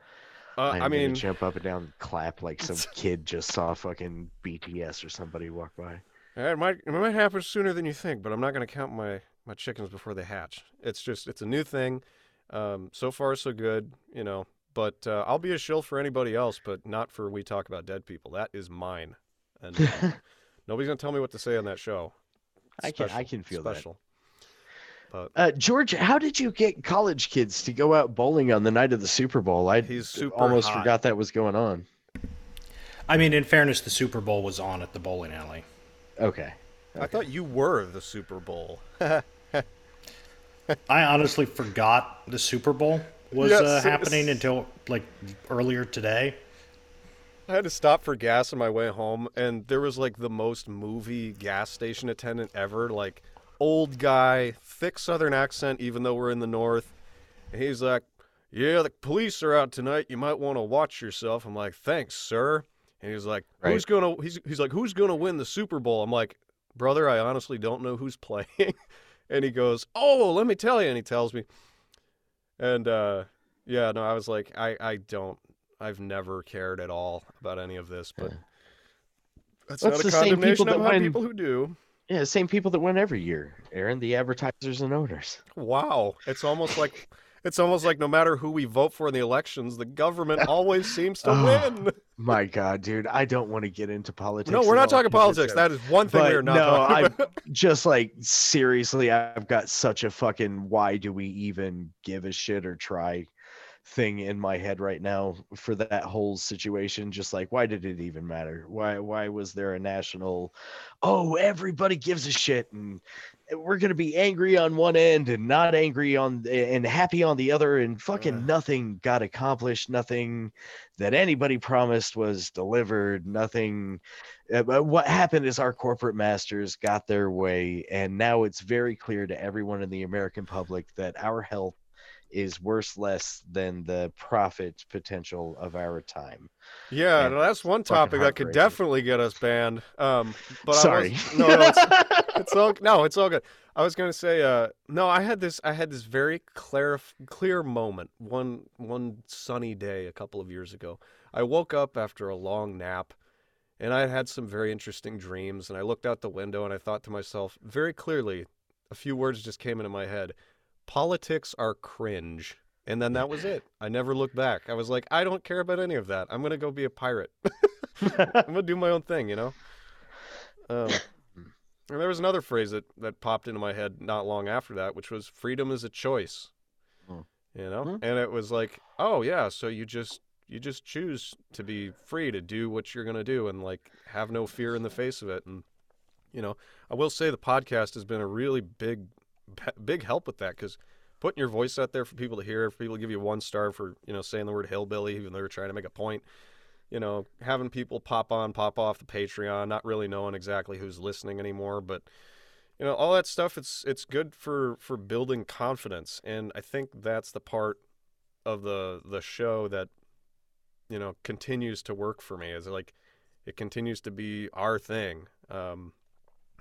uh, I gonna mean, jump up and down, and clap like some kid just saw fucking BTS or somebody walk by. it might it might happen sooner than you think, but I'm not gonna count my my chickens before they hatch. It's just it's a new thing. Um, so far so good, you know. But uh, I'll be a shill for anybody else, but not for we talk about dead people. That is mine, and uh, nobody's gonna tell me what to say on that show. I can- I can feel that. special. But Uh, George, how did you get college kids to go out bowling on the night of the Super Bowl? I He's super almost hot. forgot that was going on. I mean, in fairness, the Super Bowl was on at the bowling alley. Okay. I thought you were the Super Bowl. I honestly forgot the Super Bowl was Yes, uh, it- happening until like earlier today. I had to stop for gas on my way home, and there was like the most movie gas station attendant ever. Like, old guy, thick Southern accent, even though we're in the North. And he's like, "Yeah, the police are out tonight. You might want to watch yourself." I'm like, "Thanks, sir." And he's like, "Who's gonna?" He's he's like, "Who's gonna win the Super Bowl?" I'm like, "Brother, I honestly don't know who's playing." and he goes, "Oh, let me tell you." And he tells me, and uh, yeah, no, I was like, I I don't. I've never cared at all about any of this, but Yeah. that's Well, not a the same condemnation of people who do. Yeah, same people that win every year, Aaron, the advertisers and owners. Wow, it's almost like it's almost like no matter who we vote for in the elections, the government always seems to Oh, win. My God, dude, I don't want to get into politics. No, we're not talking politics. That is one thing we're not no, talking I- just like seriously, I've got such a fucking why do we even give a shit or try thing in my head right now for that whole situation just like why did it even matter why why was there a national oh everybody gives a shit and eh, we're going to be angry on one end and not angry on eh, and happy on the other and fucking Ugh. nothing got accomplished nothing that anybody promised was delivered nothing uh, but what happened is our corporate masters got their way and now it's very clear to everyone in the american public that our health is worth less than the profit potential of our time Yeah, And that's one topic that could definitely get us banned. Um, but sorry I was, no, no, it's, it's all no, it's all good. I was gonna say, uh, no, I had this, I had this very clear, clear moment one one sunny day a couple of years ago. I woke up after a long nap, and I had some very interesting dreams. And I looked out the window and I thought to myself, very clearly, a few words just came into my head: politics are cringe. And then that was it. I never looked back. I was like, I don't care about any of that. I'm gonna go be a pirate. I'm gonna do my own thing, you know. Um, and there was another phrase that that popped into my head not long after that, which was "freedom is a choice." Hmm. You know, Hmm. and it was like, oh yeah, so you just you just choose to be free to do what you're gonna do and like have no fear in the face of it. And you know, I will say the podcast has been a really big big help with that because putting your voice out there for people to hear, for people to give you one star for you know saying the word hillbilly even though you're trying to make a point you know, having people pop on, pop off the Patreon, not really knowing exactly who's listening anymore, but you know, all that stuff it's it's good for for building confidence and I think that's the part of the the show that you know continues to work for me is like it continues to be our thing. Um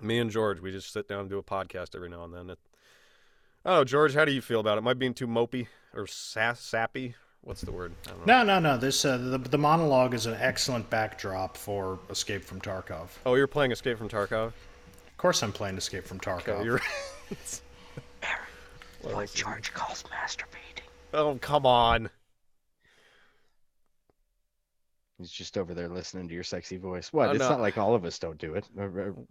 me and George, we just sit down and do a podcast every now and then. It, I don't know, George, how do you feel about it? Am I being too mopey or sass, sappy? What's the word? I don't know. No, no, no. This uh, the the monologue is an excellent backdrop for Escape from Tarkov. Oh, you're playing Escape from Tarkov? Of course, I'm playing Escape from Tarkov. Okay, you're what george calls masturbating Oh, come on. He's just over there listening to your sexy voice what Oh, it's no. not like all of us don't do it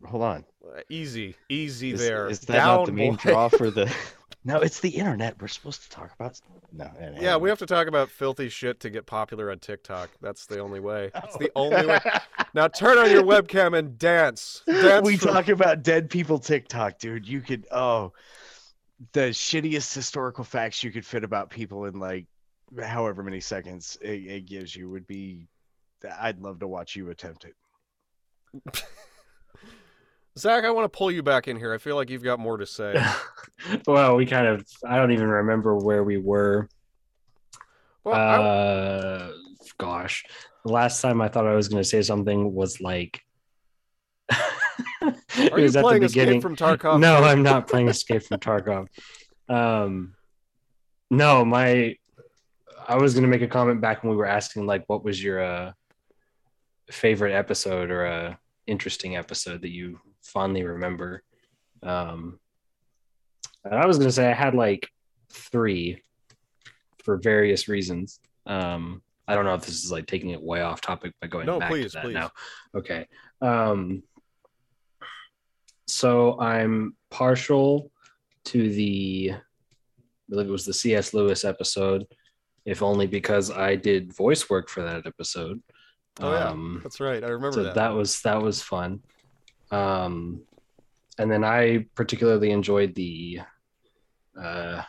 hold on Uh, Easy, easy is, there. is that Down, not the main boy. draw for the no it's the internet we're supposed to talk about no Yeah, we have to talk about filthy shit to get popular on TikTok. That's the only way. It's the only way. Now turn on your webcam and dance. Dance we for- talk about dead people TikTok, dude. You could oh the shittiest historical facts you could fit about people in like however many seconds it, it gives you would be I'd love to watch you attempt it. Zach, I want to pull you back in here. I feel like you've got more to say. well, we kind of I don't even remember where we were. Well, I- uh, gosh, the last time I thought I was going to say something was like. it are you the playing beginning. Escape from Tarkov? no, I'm not playing Escape from Tarkov. Um, no, my I was gonna make a comment back when we were asking like, what was your uh, favorite episode or uh, interesting episode that you fondly remember? Um, I was gonna say I had like three for various reasons. Um, I don't know if this is like taking it way off topic by going No, back please, to that please. now. Okay. Um, so I'm partial to the, I believe it was the C.S. Lewis episode, if only because I did voice work for that episode. Oh, yeah. Um, That's right. I remember so that. that. was that was fun. Um, and then I particularly enjoyed the, uh,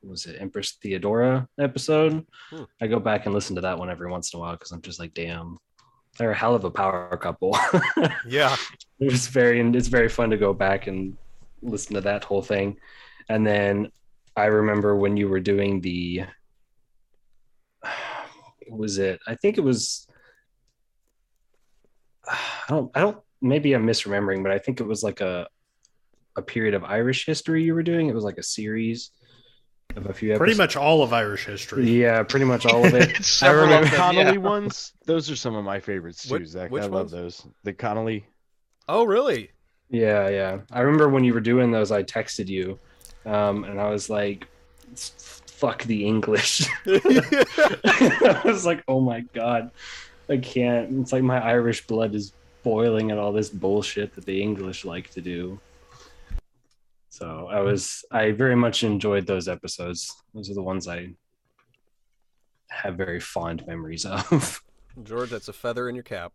what was it Empress Theodora episode? Hmm. I go back and listen to that one every once in a while because I'm just like, damn, they're a hell of a power couple. Yeah. it's very it's very fun to go back and listen to that whole thing and then i remember when you were doing the was it i think it was i don't i don't maybe i'm misremembering but i think it was like a a period of irish history you were doing it was like a series of a few Pretty much all of Irish history. yeah pretty much all of it Several remember- of them, Connolly yeah. ones, those are some of my favorites too, Which- Zach. which I love ones? those. The Connolly. Oh, really? Yeah, yeah. I remember when you were doing those, I texted you, um, and I was like, "Fuck the English." I was like, "Oh my god, I can't." It's like my Irish blood is boiling at all this bullshit that the English like to do. So I was, I very much enjoyed those episodes. Those are the ones I have very fond memories of. George, that's a feather in your cap.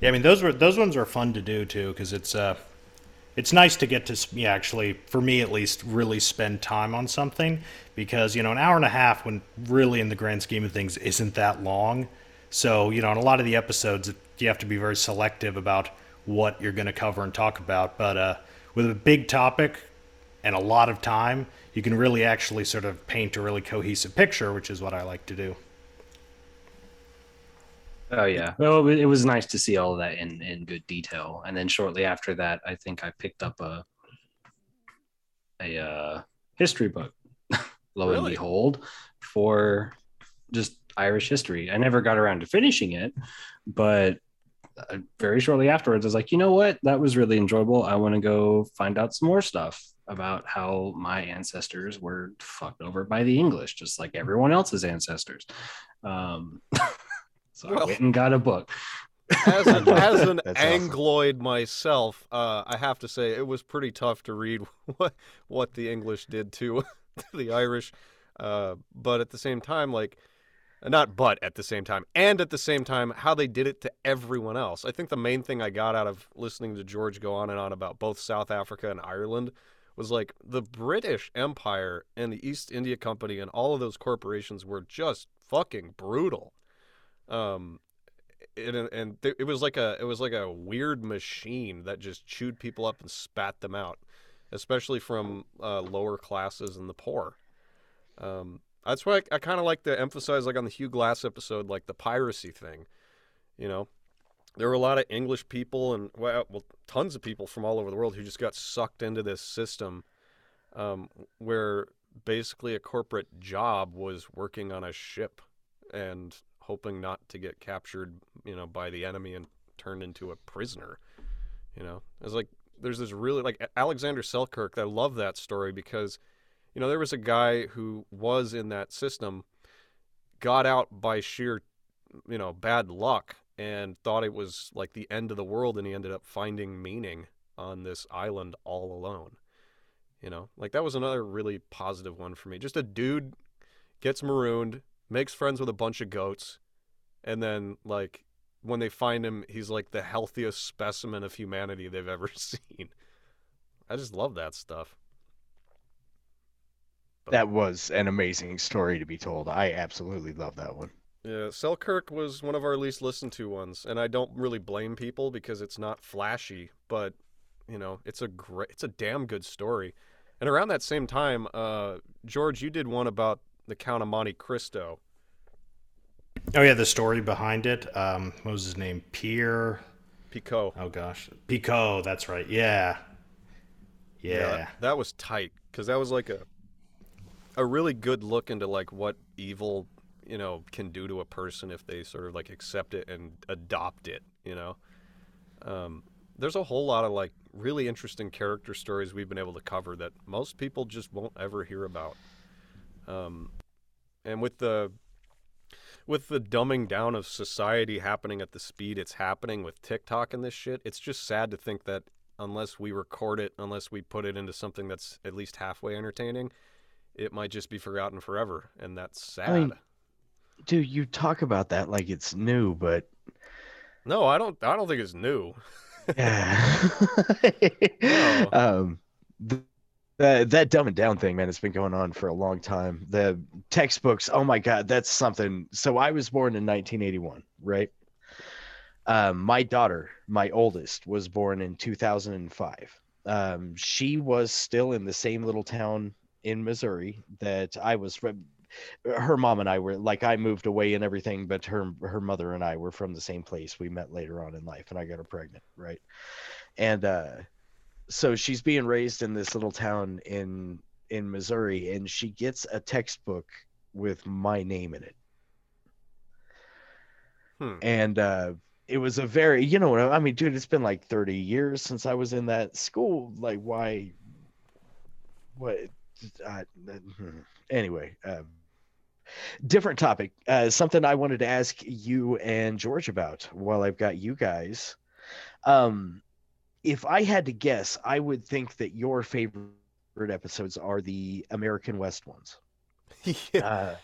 Yeah, I mean those were those ones are fun to do too because it's uh, it's nice to get to yeah, actually for me at least really spend time on something because you know an hour and a half when really in the grand scheme of things isn't that long. So you know in a lot of the episodes you have to be very selective about what you're going to cover and talk about. But uh, with a big topic and a lot of time, you can really actually sort of paint a really cohesive picture, which is what I like to do. Oh yeah. Well, it was nice to see all of that in in good detail. And then shortly after that, I think I picked up a a uh, history book. Lo and behold, for just Irish history. I never got around to finishing it, but uh, very shortly afterwards, I was like, you know what? That was really enjoyable. I want to go find out some more stuff about how my ancestors were fucked over by the English, just like everyone else's ancestors. Um, so I Well- went and got a book. As an, as an That's awesome. Angloid myself, uh, I have to say it was pretty tough to read what what the English did to, to the Irish. Uh, but at the same time, like, not but at the same time, and at the same time, how they did it to everyone else. I think the main thing I got out of listening to George go on and on about both South Africa and Ireland was like the British Empire and the East India Company and all of those corporations were just fucking brutal. Um, and and th- it was like a it was like a weird machine that just chewed people up and spat them out, especially from uh, lower classes and the poor. Um, that's why I, I kind of like to emphasize, like on the Hugh Glass episode, like the piracy thing. You know, there were a lot of English people and well, well tons of people from all over the world who just got sucked into this system, um, where basically a corporate job was working on a ship and hoping not to get captured, you know, by the enemy and turned into a prisoner. You know, it's like there's this really like Alexander Selkirk. I love that story because, you know, there was a guy who was in that system, got out by sheer, you know, bad luck and thought it was like the end of the world, and he ended up finding meaning on this island all alone. You know, like that was another really positive one for me. Just a dude gets marooned, makes friends with a bunch of goats, and then like when they find him, he's like the healthiest specimen of humanity they've ever seen. I just love that stuff. That was an amazing story to be told. I absolutely love that one. Yeah, Selkirk was one of our least listened to ones, and I don't really blame people because it's not flashy, but you know, it's a great, it's a damn good story. And around that same time, uh, George, you did one about the Count of Monte Cristo. Oh yeah, the story behind it. Um, what was his name? Pierre. Picaud. Oh gosh, Picaud. That's right. Yeah. Yeah. that, that was tight because that was like a a really good look into like what evil you know can do to a person if they sort of like accept it and adopt it you know um, there's a whole lot of like really interesting character stories we've been able to cover that most people just won't ever hear about um, and with the with the dumbing down of society happening at the speed it's happening with TikTok and this shit, it's just sad to think that unless we record it, unless we put it into something that's at least halfway entertaining, it might just be forgotten forever, and that's sad. I mean- Dude, you talk about that like it's new, but no, I don't. I don't think it's new. yeah. No. um, th- that dumb and down thing, man, it's been going on for a long time. The textbooks, oh my god, that's something. So I was born in 1981, right? Um, my daughter, my oldest, was born in 2005. Um, she was still in the same little town in Missouri that I was from. Her mom and I were like I moved away and everything, but her her mother and I were from the same place. We met later on in life, and I got her pregnant, right? And uh, so she's being raised in this little town in in Missouri, and she gets a textbook with my name in it. Hmm. And uh, it was a very, you know, I mean, dude, it's been like 30 years since I was in that school. Like, why? What? Uh, hmm. anyway, uh, different topic. Uh, something I wanted to ask you and George about while I've got you guys. Um, if I had to guess, I would think that your favorite episodes are the American West ones. yeah. Uh,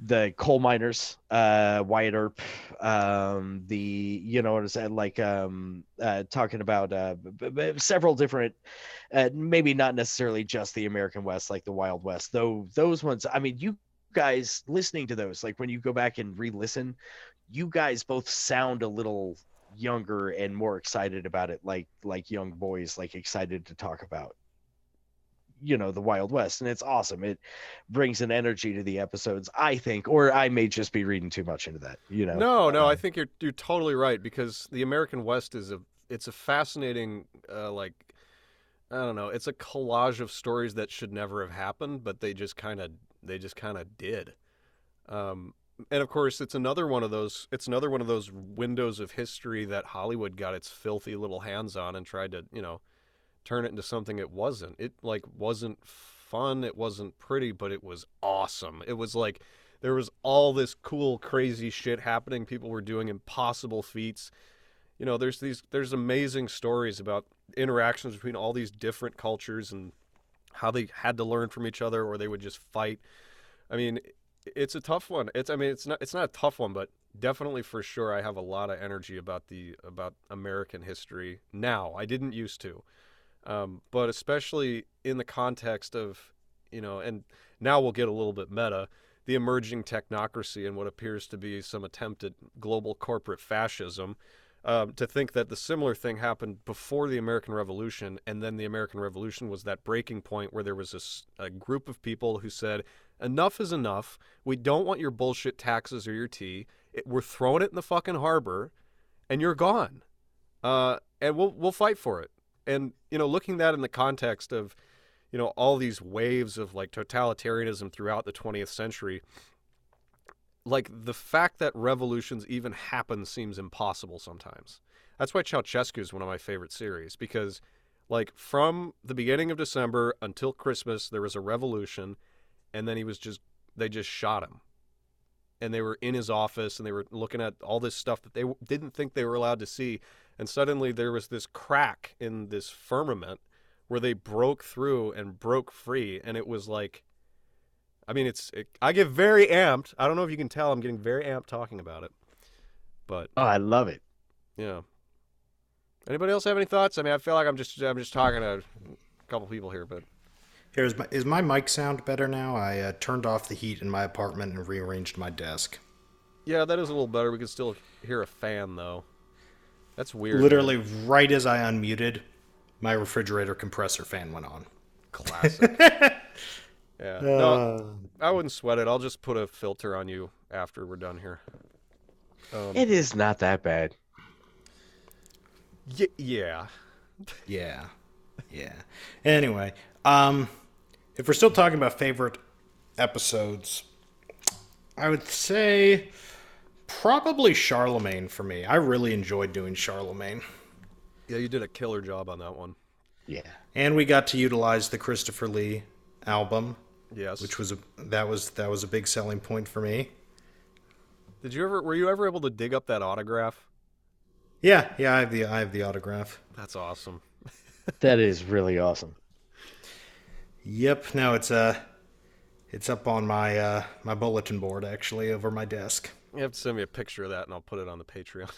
the coal miners, uh, Wyatt Earp, um, the you know what I'm saying, like um, uh, talking about uh, b- b- several different, uh, maybe not necessarily just the American West, like the Wild West, though those ones. I mean, you guys listening to those, like when you go back and re-listen, you guys both sound a little younger and more excited about it, like like young boys, like excited to talk about you know the wild west. And it's awesome. It brings an energy to the episodes i think or i may just be reading too much into that you know? No, no, I Um, think you're you're totally right because the American West is a it's a fascinating uh, like I don't know, it's a collage of stories that should never have happened, but they just kind of they just kind of did. Um, and of course, it's another one of those it's another one of those windows of history that Hollywood got its filthy little hands on and tried to, you know, turn it into something it wasn't. It like wasn't fun, it wasn't pretty, but it was awesome. It was like there was all this cool crazy shit happening people were doing impossible feats you know there's these there's amazing stories about interactions between all these different cultures and how they had to learn from each other or they would just fight i mean it's a tough one it's i mean it's not it's not a tough one but definitely for sure i have a lot of energy about the about american history now i didn't used to um, but especially in the context of you know and now we'll get a little bit meta the emerging technocracy and what appears to be some attempt at global corporate fascism. Um, to think that the similar thing happened before the American Revolution, and then the American Revolution was that breaking point where there was a s- a, group of people who said, "Enough is enough. We don't want your bullshit taxes or your tea. It, we're throwing it in the fucking harbor, and you're gone. Uh, and we'll we'll fight for it." And you know, looking that in the context of you know all these waves of like totalitarianism throughout the 20th century like the fact that revolutions even happen seems impossible sometimes that's why Ceausescu is one of my favorite series because like from the beginning of December until Christmas there was a revolution and then he was just they just shot him. And they were in his office and they were looking at all this stuff that they didn't think they were allowed to see. And suddenly there was this crack in this firmament where they broke through and broke free and it was like i mean it's it, i get very amped. I don't know if you can tell i'm getting very amped talking about it. But oh i love it. Yeah. Anybody else have any thoughts? I mean i feel like i'm just i'm just talking to a couple people here but Here's my, is my mic sound better now? I uh, turned off the heat in my apartment and rearranged my desk. yeah that is a little better we can still hear a fan though that's weird man. Literally, right as I unmuted, my refrigerator compressor fan went on. classic yeah no i wouldn't sweat it i'll just put a filter on you after we're done here um, it is not that bad y- yeah Yeah. Yeah. Anyway, um if we're still talking about favorite episodes, I would say probably Charlemagne for me. I really enjoyed doing Charlemagne. yeah you did a killer job on that one yeah And we got to utilize the Christopher Lee album, yes which was a that was that was a big selling point for me. Did you ever were you ever able to dig up that autograph? Yeah, yeah, I have the I have the autograph. That's awesome. that is really awesome Yep, no, it's uh it's up on my uh my bulletin board actually over my desk. You have to send me a picture of that and I'll put it on the Patreon.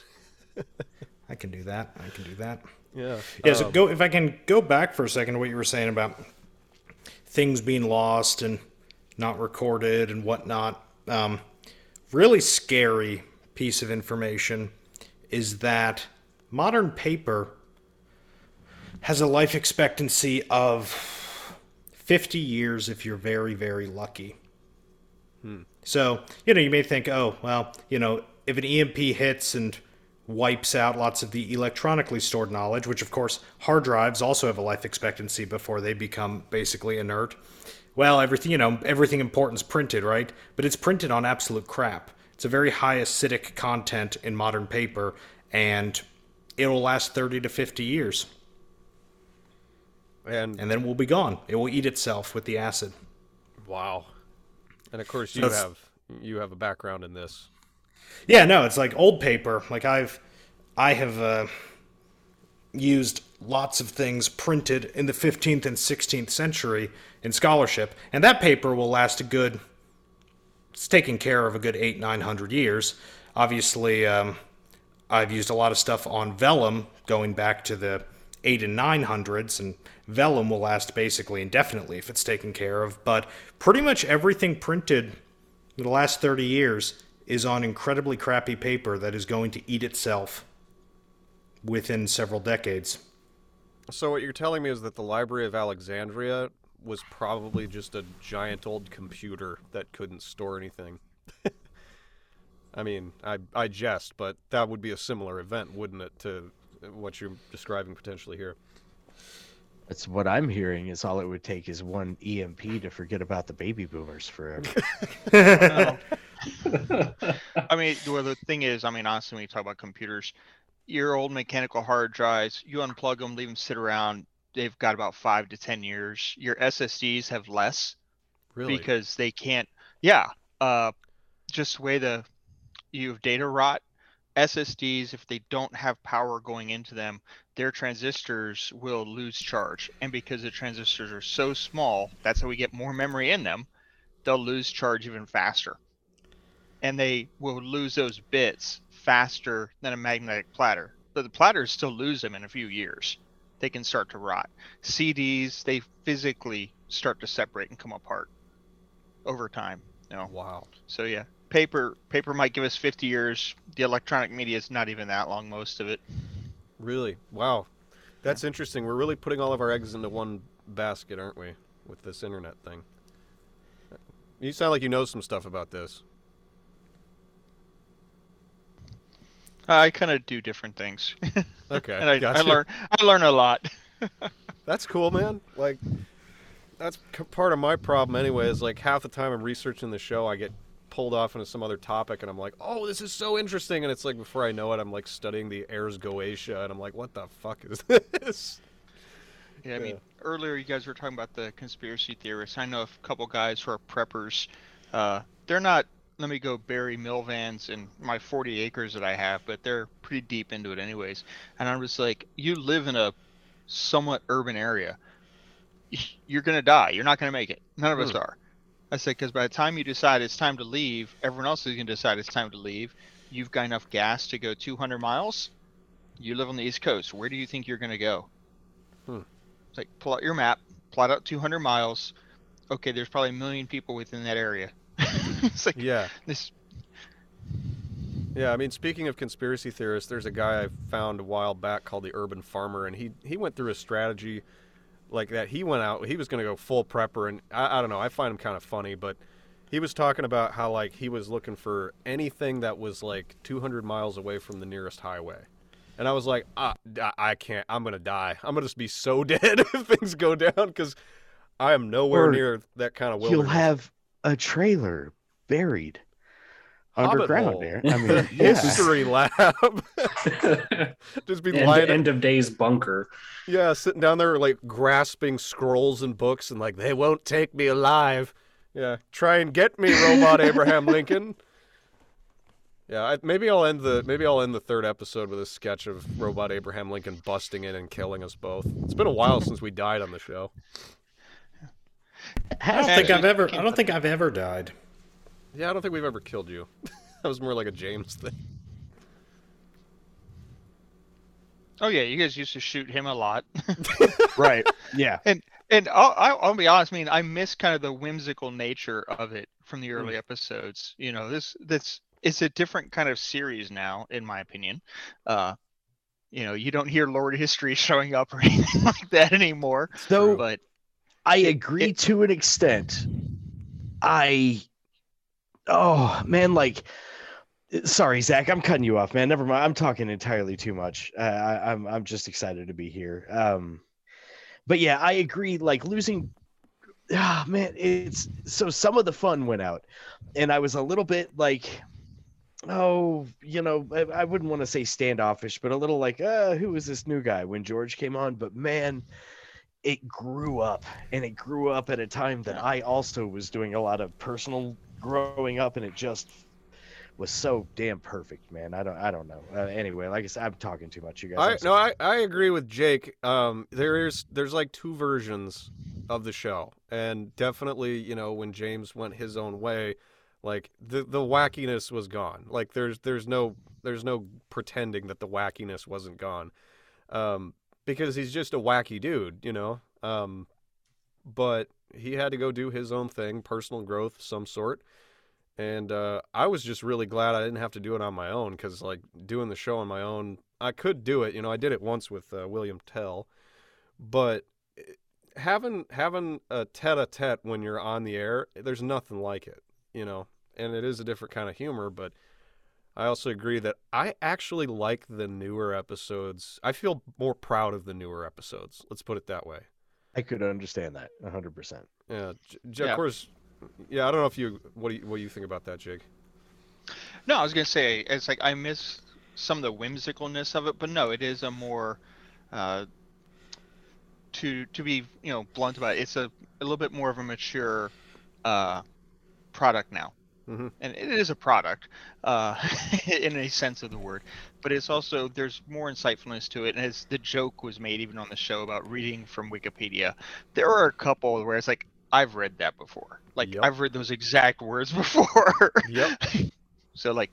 I can do that. I can do that. yeah. Yeah, so Um, go if I can go back for a second to what you were saying about things being lost and not recorded and whatnot. Um, really scary piece of information is that modern paper has a life expectancy of 50 years if you're very, very lucky. Hmm. So, you know, you may think, oh, well, you know, if an EMP hits and wipes out lots of the electronically stored knowledge, which of course hard drives also have a life expectancy before they become basically inert. Well, everything, you know, everything important's printed, right? But it's printed on absolute crap. It's a very high acidic content in modern paper and it'll last 30 to 50 years and, and then we'll be gone. It will eat itself with the acid. wow. And of course you So it's- have you have a background in this. Yeah, no, it's like old paper. Like I've, I have uh, used lots of things printed in the 15th and 16th century in scholarship, and that paper will last a good it's taken care of a good eight nine hundred years. Obviously, um, I've used a lot of stuff on vellum going back to the eight and nine hundreds, and vellum will last basically indefinitely if it's taken care of. But pretty much everything printed in the last thirty years is on incredibly crappy paper that is going to eat itself within several decades. So what you're telling me is that the Library of Alexandria was probably just a giant old computer that couldn't store anything. I mean, I I jest, but that would be a similar event, wouldn't it, to what you're describing potentially here? That's what I'm hearing. Is all it would take is one EMP to forget about the baby boomers forever. I mean, well, the thing is, I mean, honestly, when you talk about computers, your old mechanical hard drives, you unplug them, leave them sit around. They've got about five to ten years. Your SSDs have less Really? because they can't. Yeah, uh, just the way the you have data rot. SSDs, if they don't have power going into them, their transistors will lose charge. And because the transistors are so small, that's how we get more memory in them. They'll lose charge even faster. And they will lose those bits faster than a magnetic platter. But the platters still lose them in a few years. They can start to rot. CDs, they physically start to separate and come apart over time. You know? wow. So yeah, paper paper might give us 50 years. The electronic media is not even that long, most of it. Really? Wow. That's interesting. We're really putting all of our eggs into one basket, aren't we, with this internet thing? You sound like you know some stuff about this. I kind of do different things, Okay. and I, I learn I learn a lot. That's cool, man. Like, that's c- part of my problem anyway. Is like half the time I'm researching the show, I get pulled off into some other topic, and I'm like, "Oh, this is so interesting," and it's like before I know it, I'm like studying the Ars Goetia, and I'm like, "What the fuck is this?" Yeah, I mean, Yeah. earlier you guys were talking about the conspiracy theorists. I know a couple guys who are preppers. Uh, they're not. Let me go bury milvans in my 40 acres that I have, but they're pretty deep into it anyways. And I was like, you live in a somewhat urban area. You're gonna die. You're not gonna make it. None of us Hmm. are. I said because by the time you decide it's time to leave, everyone else is gonna decide it's time to leave. You've got enough gas to go 200 miles. You live on the East Coast. Where do you think you're gonna go? Hmm. It's like pull out your map, plot out 200 miles. Okay, there's probably a million people within that area. it's like Yeah. this. Yeah, I mean, speaking of conspiracy theorists, there's a guy I found a while back called the Urban Farmer, and he he went through a strategy like that. He went out, he was going to go full prepper, and I, I don't know, I find him kind of funny, but he was talking about how like he was looking for anything that was like 200 miles away from the nearest highway. And I was like, ah, I- can't. I'm gonna die. I'm gonna just be so dead if things go down because I am nowhere Or near that kind of wilderness. You'll have a trailer buried underground hole. there. I mean, yeah. history lab. just be end, lying. end of days bunker. Yeah, sitting down there like grasping scrolls and books and like they won't take me alive. Yeah, try and get me, robot Abraham Lincoln. Yeah, I, maybe I'll end the maybe I'll end the third episode with a sketch of robot Abraham Lincoln busting in and killing us both. It's been a while since we died on the show. I don't think. I've ever. I don't think I've ever died. Yeah, I don't think we've ever killed you. that was more like a James thing. Oh yeah, you guys used to shoot him a lot. right. Yeah. and I'll, I'll, I'll be honest. I mean, I miss kind of the whimsical nature of it from the early episodes. You know, this this it's a different kind of series now, in my opinion. Uh, you know, you don't hear Lord History showing up or anything like that anymore. So But I agree to an extent. I, oh man, like, sorry, Zach, I'm cutting you off, man. Never mind. I'm talking entirely too much. Uh, I, I'm I'm just excited to be here. Um, but yeah, I agree. Like losing, ah, man, it's so some of the fun went out, and I was a little bit like. Oh, you know, I, I wouldn't want to say standoffish, but a little like, uh, who is this new guy when George came on? But man, it grew up and it grew up at a time that I also was doing a lot of personal growing up and it just was so damn perfect, man. I don't I don't know. Uh, anyway, like I said, I'm talking too much, you guys. I no. I, I agree with Jake. Um, there is there's like two versions of the show, and definitely, you know, when James went his own way, Like the the wackiness was gone. Like there's there's no there's no pretending that the wackiness wasn't gone. Um, because he's just a wacky dude, you know. Um, but he had to go do his own thing, personal growth of some sort. And uh, I was just really glad I didn't have to do it on my own because, like, doing the show on my own, I could do it. You know, I did it once with uh, William Tell, but eh, having having a tete-a-tete when you're on the air, there's nothing like it. You know, and it is a different kind of humor, but I also agree that I actually like the newer episodes. I feel more proud of the newer episodes. Let's put it that way. I could understand that 100%. Yeah, J- J- Yeah. of course. Yeah, I don't know if you what do you, what do you think about that, Jake? No, I was gonna say it's like I miss some of the whimsicalness of it, but no, it is a more uh, to to be you know blunt about it. It's a, a little bit more of a mature uh, product now, Mhm. and it is a product uh, in a sense of the word. But it's also there's more insightfulness to it, and as the joke was made even on the show about reading from Wikipedia, there are a couple where it's like I've read that before, like Yep. I've read those exact words before. Yep. So like,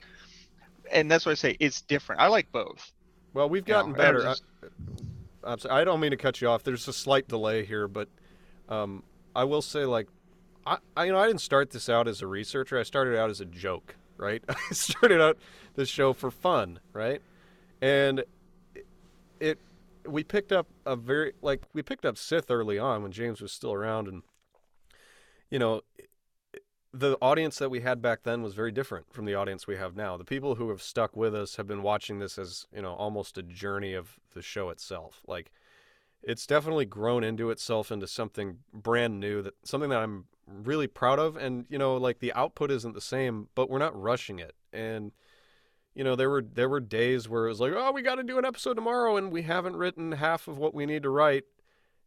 and that's why I say it's different. I like both. Well, we've you know, gotten better. just- I, I'm sorry, I don't mean to cut you off. There's a slight delay here, but um, I will say, like, I, I you know I didn't start this out as a researcher. I started out as a joke, right? I started out this show for fun, right? And it, it we picked up a very like we picked up Sith early on when James was still around, and you know the audience that we had back then was very different from the audience we have now. The people who have stuck with us have been watching this as, you know, almost a journey of the show itself. Like it's definitely grown into itself into something brand new that something that I'm really proud of and, you know, like the output isn't the same, but we're not rushing it. And you know, there were there were days where it was like, "Oh, we got to do an episode tomorrow and we haven't written half of what we need to write."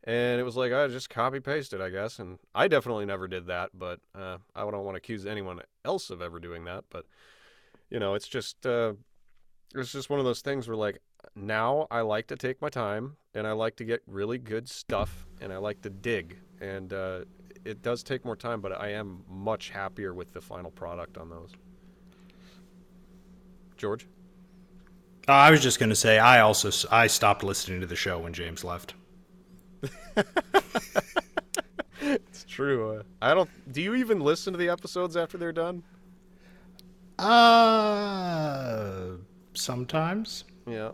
And it was like I just copy pasted, I guess. And I definitely never did that, but uh, I don't want to accuse anyone else of ever doing that. But you know, it's just uh, it's just one of those things where like now I like to take my time and I like to get really good stuff and I like to dig. And uh, it does take more time, but I am much happier with the final product on those. George. Uh, I was just going to say I also I stopped listening to the show when James left. It's true. Uh, I don't. Do you even listen to the episodes after they're done? Uh, sometimes, Yeah.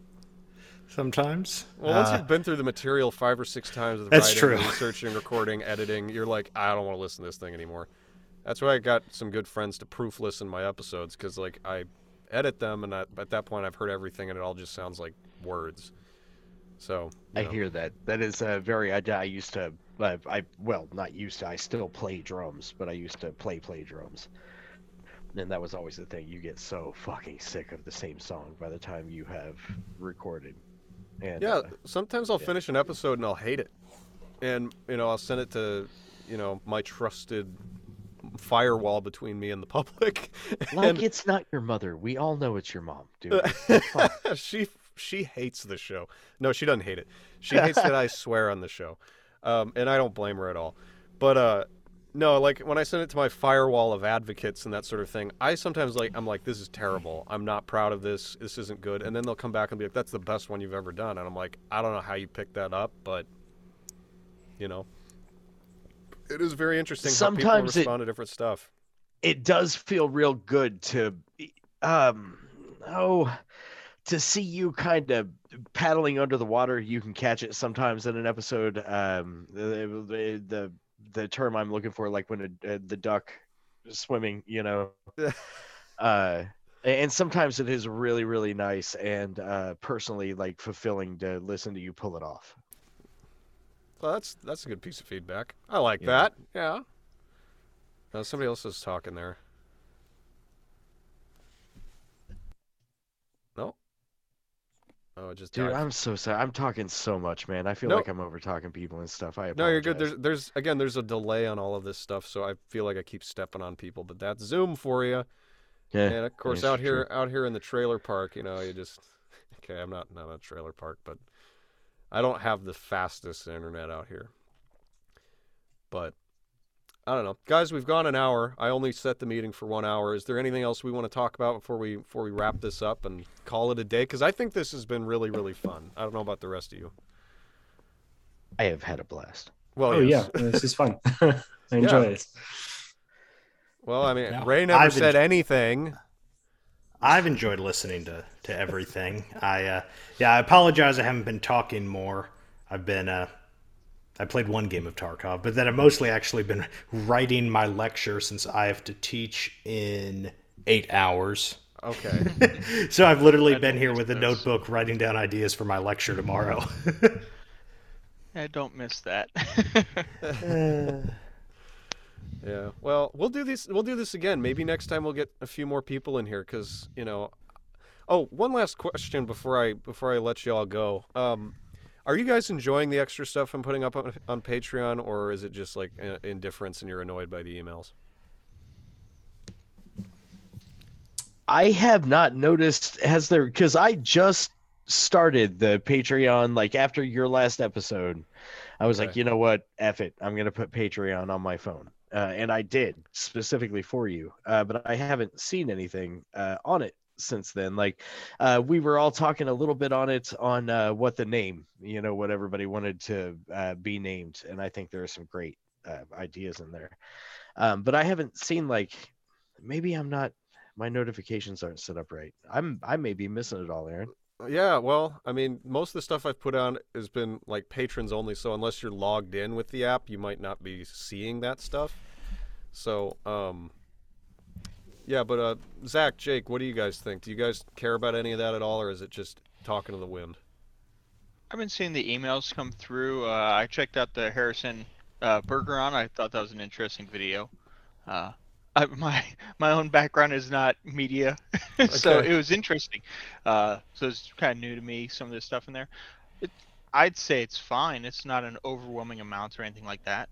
Sometimes. Well, once Uh, you've been through the material five or six times with That's writing, true. researching, recording, editing, you're like, I don't want to listen to this thing anymore. That's why I got some good friends to proof listen my episodes because like I edit them and I, at that point I've heard everything and it all just sounds like words. So I know. hear that. That is a very. I, I used to. I, I well, not used to. I still play drums, but I used to play play drums. And that was always the thing. You get so fucking sick of the same song by the time you have recorded. And Yeah, uh, sometimes I'll yeah. finish an episode and I'll hate it, and you know I'll send it to you know my trusted firewall between me and the public. like and it's not your mother. We all know it's your mom, dude. She she hates the show. No, she doesn't hate it. She hates that I swear on the show, um, and I don't blame her at all. But uh, no, like when I send it to my firewall of advocates and that sort of thing, I sometimes like I'm like, this is terrible. I'm not proud of this. This isn't good. And then they'll come back and be like, that's the best one you've ever done. And I'm like, I don't know how you picked that up, but you know, it is very interesting how Sometimes people it- respond to different stuff. it does feel real good to um oh to see you kind of paddling under the water you can catch it sometimes in an episode um the the the, the term i'm looking for like when a, uh, the duck is swimming you know uh and sometimes it is really really nice and uh personally like fulfilling to listen to you pull it off Well, that's that's a good piece of feedback. I like Yeah. that. Yeah. Uh, somebody else is talking there. Oh, it just dude died. i'm so sorry i'm talking so much man i feel No. like i'm over talking people and stuff i No, you're good. There's there's again there's a delay on all of this stuff, so I feel like I keep stepping on people, but that's Zoom for you. yeah And of course, out true. here out here in the trailer park, you know, you just okay. I'm not not a trailer park, but I don't have the fastest internet out here. But I don't know, guys. We've gone an hour. I only set the meeting for one hour. Is there anything else we want to talk about before we before we wrap this up and call it a day? Because I think this has been really really fun. I don't know about the rest of you. I have had a blast. Well, oh yes. yeah, this is fun. I enjoy Yeah. it. Well, I mean, No, Ray never I've said enj- anything. I've enjoyed listening to, to everything. I uh, yeah, I apologize. I haven't been talking more. I've been uh, I played one game of Tarkov, but then I've mostly actually been writing my lecture since I have to teach in eight hours. Okay. So I've literally I been here miss with a those. notebook writing down ideas for my lecture tomorrow. I don't miss that. Yeah. Well, we'll do this. We'll do this again. Maybe next time we'll get a few more people in here because you know. Oh, one last question before I before I let you all go. Um, are you guys enjoying the extra stuff I'm putting up on, on Patreon, or is it just like indifference and you're annoyed by the emails? I have not noticed has there because I just started the Patreon like after your last episode. I was like, you know what, F it, I'm gonna put Patreon on my phone, uh, and I did specifically for you. Uh, but I haven't seen anything uh, on it since then. Like, uh, we were all talking a little bit on it on uh, what the name, you know, what everybody wanted to uh, be named, and I think there are some great uh, ideas in there. Um, but I haven't seen like maybe I'm not my notifications aren't set up right. I'm I may be missing it all, Aaron. Yeah. Well, I mean, most of the stuff I've put on has been like patrons only. So unless you're logged in with the app, you might not be seeing that stuff. So, um, yeah. But uh, Zach, Jake, what do you guys think? Do you guys care about any of that at all, or is it just talking to the wind? I've been seeing the emails come through. Uh, I checked out the Harrison uh, Burger on. I thought that was an interesting video. Uh, I, my my own background is not media, so Okay. it was interesting. Uh, so it's kind of new to me. Some of this stuff in there. It, I'd say it's fine. It's not an overwhelming amount or anything like that.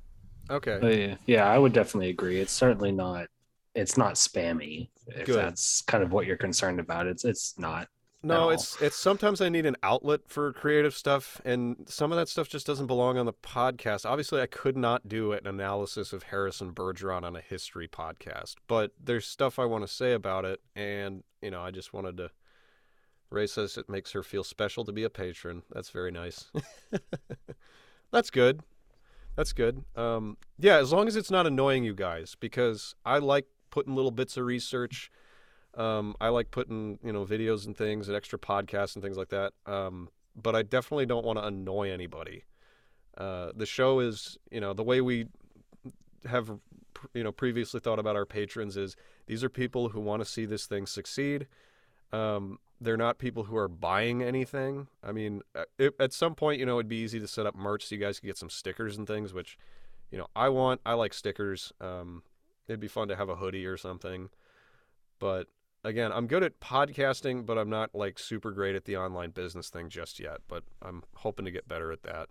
Okay. Oh, yeah, yeah, I would definitely agree. It's certainly not. It's not spammy. If Good. that's kind of what you're concerned about, it's it's not. No, it's it's sometimes I need an outlet for creative stuff, and some of that stuff just doesn't belong on the podcast. Obviously, I could not do an analysis of Harrison Bergeron on a history podcast, but there's stuff I want to say about it, and you know, I just wanted to. Ray says it makes her feel special to be a patron. That's very nice. That's good. That's good. Um, yeah, as long as it's not annoying you guys, because I like putting little bits of research. Um, I like putting you know videos and things and extra podcasts and things like that. Um, but I definitely don't want to annoy anybody. Uh, the show is you know the way we have you know previously thought about our patrons is these are people who want to see this thing succeed. Um, they're not people who are buying anything. I mean, uh, it, at some point, you know, it'd be easy to set up merch so you guys could get some stickers and things, which, you know, I want. I like stickers. Um, it'd be fun to have a hoodie or something. But again, I'm good at podcasting, but I'm not like super great at the online business thing just yet. But I'm hoping to get better at that.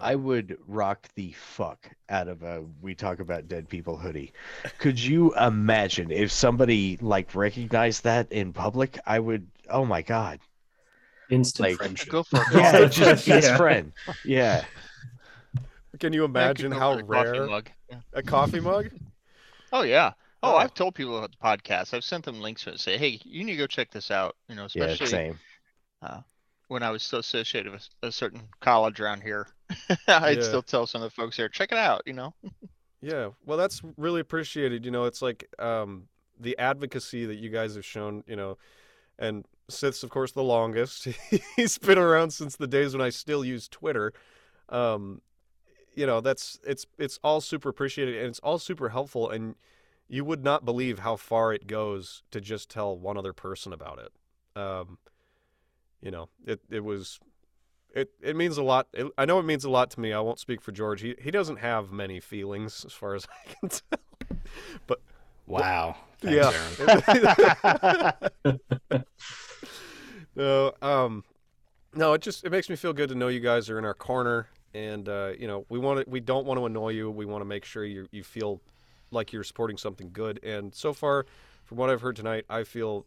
I um, would rock the fuck out of a we talk about dead people hoodie. Could you imagine if somebody like recognized that in public? I would oh my god. Instant Like, friendship. Go for it. Yeah, just best Yeah. friend. Yeah. Can you Yeah, imagine how for the coffee rare mug. Yeah. a coffee mug? Oh yeah. Oh, Oh. I've told people about the podcast. I've sent them links to it. Say, hey, you need to go check this out. You know, Yeah, especially same. when I was still associated with a certain college around here. I'd Yeah. still tell some of the folks there, check it out. You know. Yeah, well, that's really appreciated. You know, it's like um, the advocacy that you guys have shown. You know, and Sith's of course the longest. He's been around since the days when I still use Twitter. Um, you know, that's it's it's all super appreciated and it's all super helpful. And you would not believe how far it goes to just tell one other person about it. Um, you know, it it was. It, it means a lot. It, I know it means a lot to me. I won't speak for George. He he doesn't have many feelings, as far as I can tell. But wow. Thanks, yeah. No, um, no. It just it makes me feel good to know you guys are in our corner, and uh, you know we want to. We don't want to annoy you. We want to make sure you you feel like you're supporting something good. And so far, from what I've heard tonight, I feel,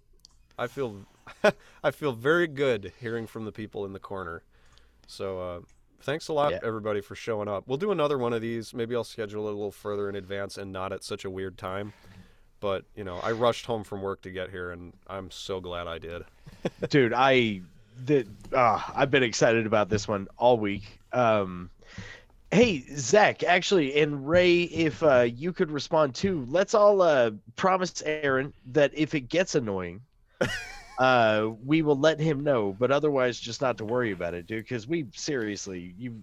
I feel, I feel very good hearing from the people in the corner. So uh, thanks a lot, Yeah. everybody, for showing up. We'll do another one of these. Maybe I'll schedule it a little further in advance and not at such a weird time. But you know, I rushed home from work to get here, and I'm so glad I did. dude i the uh, i've been excited about this one all week um hey zach actually and ray if uh you could respond too let's all uh promise aaron that if it gets annoying uh we will let him know but otherwise just not to worry about it dude because we seriously you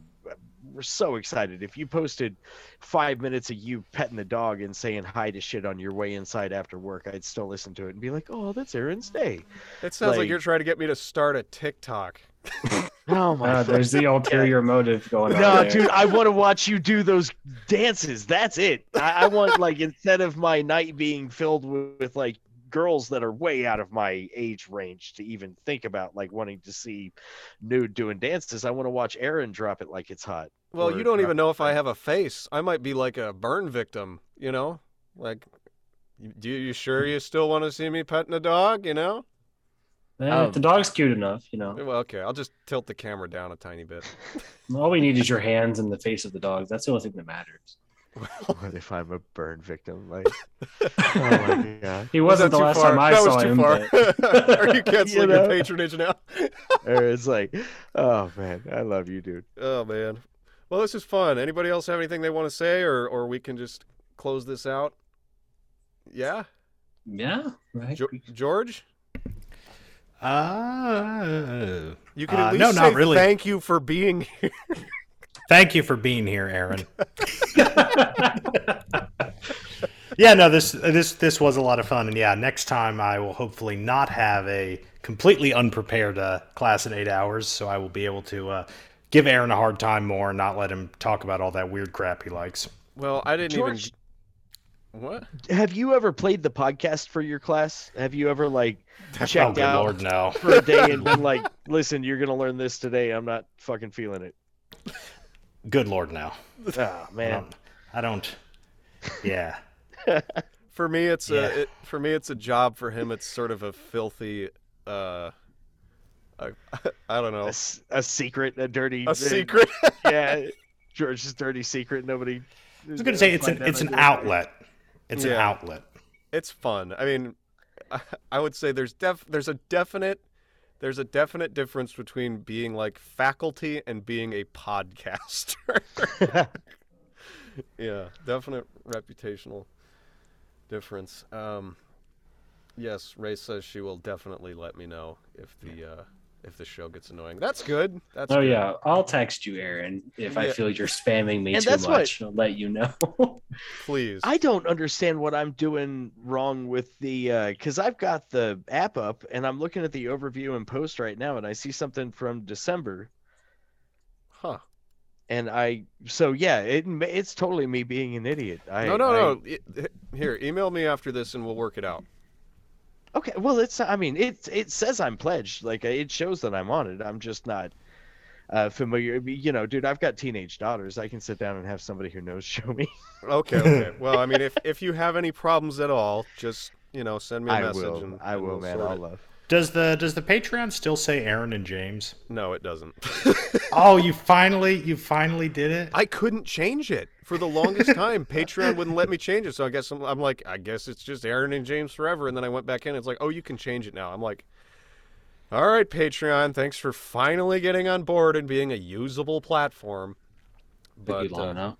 we're so excited if you posted five minutes of you petting the dog and saying hi to shit on your way inside after work i'd still listen to it and be like oh that's aaron's day It sounds like, Like- you're trying to get me to start a TikTok. oh my Uh, there's the ulterior motive going on. No, dude, I want to watch you do those dances. That's it. I, I want like instead of my night being filled with, with like girls that are way out of my age range to even think about like wanting to see nude doing dances, I want to watch Aaron drop it like it's hot. Well, you don't even know if I have a face. I might be like a burn victim. You know, like, you- do you sure you still want to see me petting a dog? You know? Eh, Um, if the dog's cute enough, you know. Well, okay, I'll just tilt the camera down a tiny bit. All we need is your hands and the face of the dog. That's the only thing that matters. What if I'm a burn victim? Like, oh my god. He Was wasn't that the too last far? time I that saw was too him. far. but- Are you canceling You your patronage now? Or it's like, oh man, I love you, dude. Oh man. Well, this is fun. Anybody else have anything they want to say, or or we can just close this out? Yeah, Yeah, right. Jo- George, Uh, you can at Uh, least no, say not really. thank you for being here. thank you for being here, Aaron. yeah, no, this this this was a lot of fun, and yeah, next time I will hopefully not have a completely unprepared uh, class in eight hours, so I will be able to uh, give Aaron a hard time more and not let him talk about all that weird crap he likes. Well, I didn't George- even. What? Have you ever played the podcast for your class? Have you ever like oh, checked good out lord, no. for a day and been like, listen, you're gonna learn this today. I'm not fucking feeling it. Good lord, now. Oh I man. don't. I don't yeah. For me, it's Yeah. a it, for me it's a job. For him, it's sort of a filthy. Uh, I, I don't A, know. s- a secret, a dirty A secret. yeah, George's dirty secret. Nobody. I was gonna say it's an it's an outlet. It's an outlet. it's fun. I mean, I, I would say there's def there's a definite there's a definite difference between being like faculty and being a podcaster. yeah, definite reputational difference. Um, yes, Ray says she will definitely let me know if the uh, if the show gets annoying. That's good. That's oh good. yeah, I'll text you, Aaron, if I Yeah. feel you're spamming me And too that's what- much. I'll let you know. Please. I don't understand what I'm doing wrong with the uh, because I've got the app up and I'm looking at the overview and post right now and I see something from December huh. and I so yeah it it's totally me being an idiot. I, no, no, I- no. I- Here, email me after this and we'll work it out. Okay, well, it's I mean it it says I'm pledged, like it shows that I'm on it. I'm just not uh, familiar. You know, dude, I've got teenage daughters. I can sit down and have somebody who knows show me. Okay, okay. Well, I mean, if if you have any problems at all, just you know, send me a I message. will. And, I and will, we'll man. sort I'll it. love. Does the does the Patreon still say Aaron and James? No, it doesn't. Oh, you finally you finally did it. I couldn't change it for the longest time. Patreon wouldn't let me change it, so I guess I'm, I'm like, I guess it's just Aaron and James forever. And then I went back in. It's like, oh, you can change it now. I'm like, all right, Patreon, thanks for finally getting on board and being a usable platform. But long uh, enough.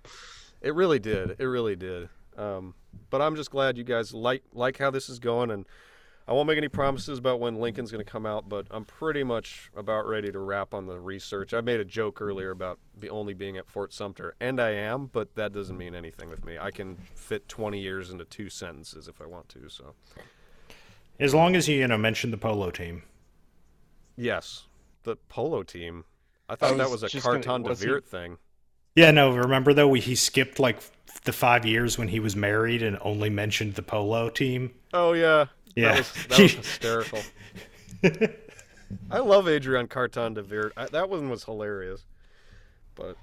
It really did. It really did. Um, but I'm just glad you guys like like how this is going, and I won't make any promises about when Lincoln's going to come out. But I'm pretty much about ready to wrap on the research. I made a joke earlier about be only being at Fort Sumter, and I am, but that doesn't mean anything with me. I can fit 20 years into two sentences if I want to. So As long as you you know mention the polo team. yes, the polo team. I thought oh, that was was a just gonna- Carton de was he- thing. Yeah, no. Remember though, we, he skipped like the five years when he was married and only mentioned the polo team. Oh yeah, Yeah. that was, that was hysterical. I love Adrian Carton de Wiart. I, that one was hilarious. But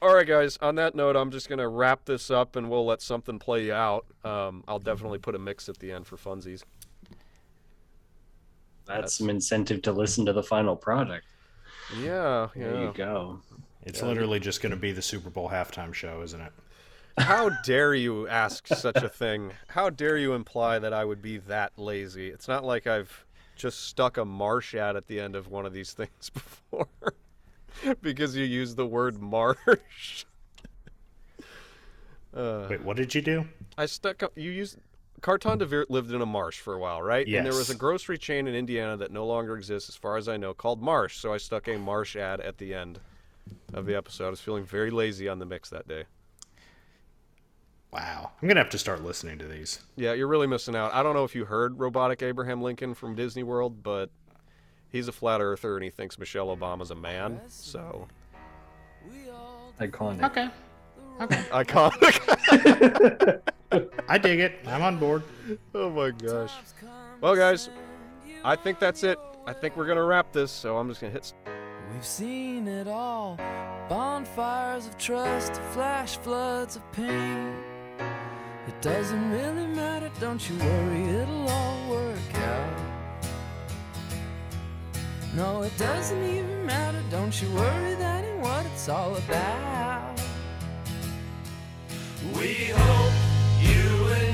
all right, guys. On that note, I'm just gonna wrap this up, and we'll let something play out. Um, I'll definitely put a mix at the end for funsies. That's some incentive to listen to the final product. Yeah, There you go. It's literally just going to be the Super Bowl halftime show, isn't it? How dare you ask such a thing? How dare you imply that I would be that lazy? It's not like I've just stuck a marsh ad at the end of one of these things before because you used the word marsh. Uh, Wait, what did you do? I stuck up. You used. Carton de Wiart lived in a marsh for a while, right? And there was a grocery chain in Indiana that no longer exists, as far as I know, called Marsh. So I stuck a marsh ad at the end of the episode. I was feeling very lazy on the mix that day. Wow. I'm going to have to start listening to these. Yeah, you're really missing out. I don't know if you heard Robotic Abraham Lincoln from Disney World, but he's a flat earther and he thinks Michelle Obama's a man. So Iconic. Okay. Okay. iconic. I dig it. I'm on board. oh my gosh. Well, guys, I think that's it. I think we're gonna wrap this. So I'm just gonna hit. We've seen it all bonfires of trust, flash floods of pain. It doesn't really matter, don't you worry, it'll all work out. No, it doesn't even matter, don't you worry, that ain't what it's all about. We hope you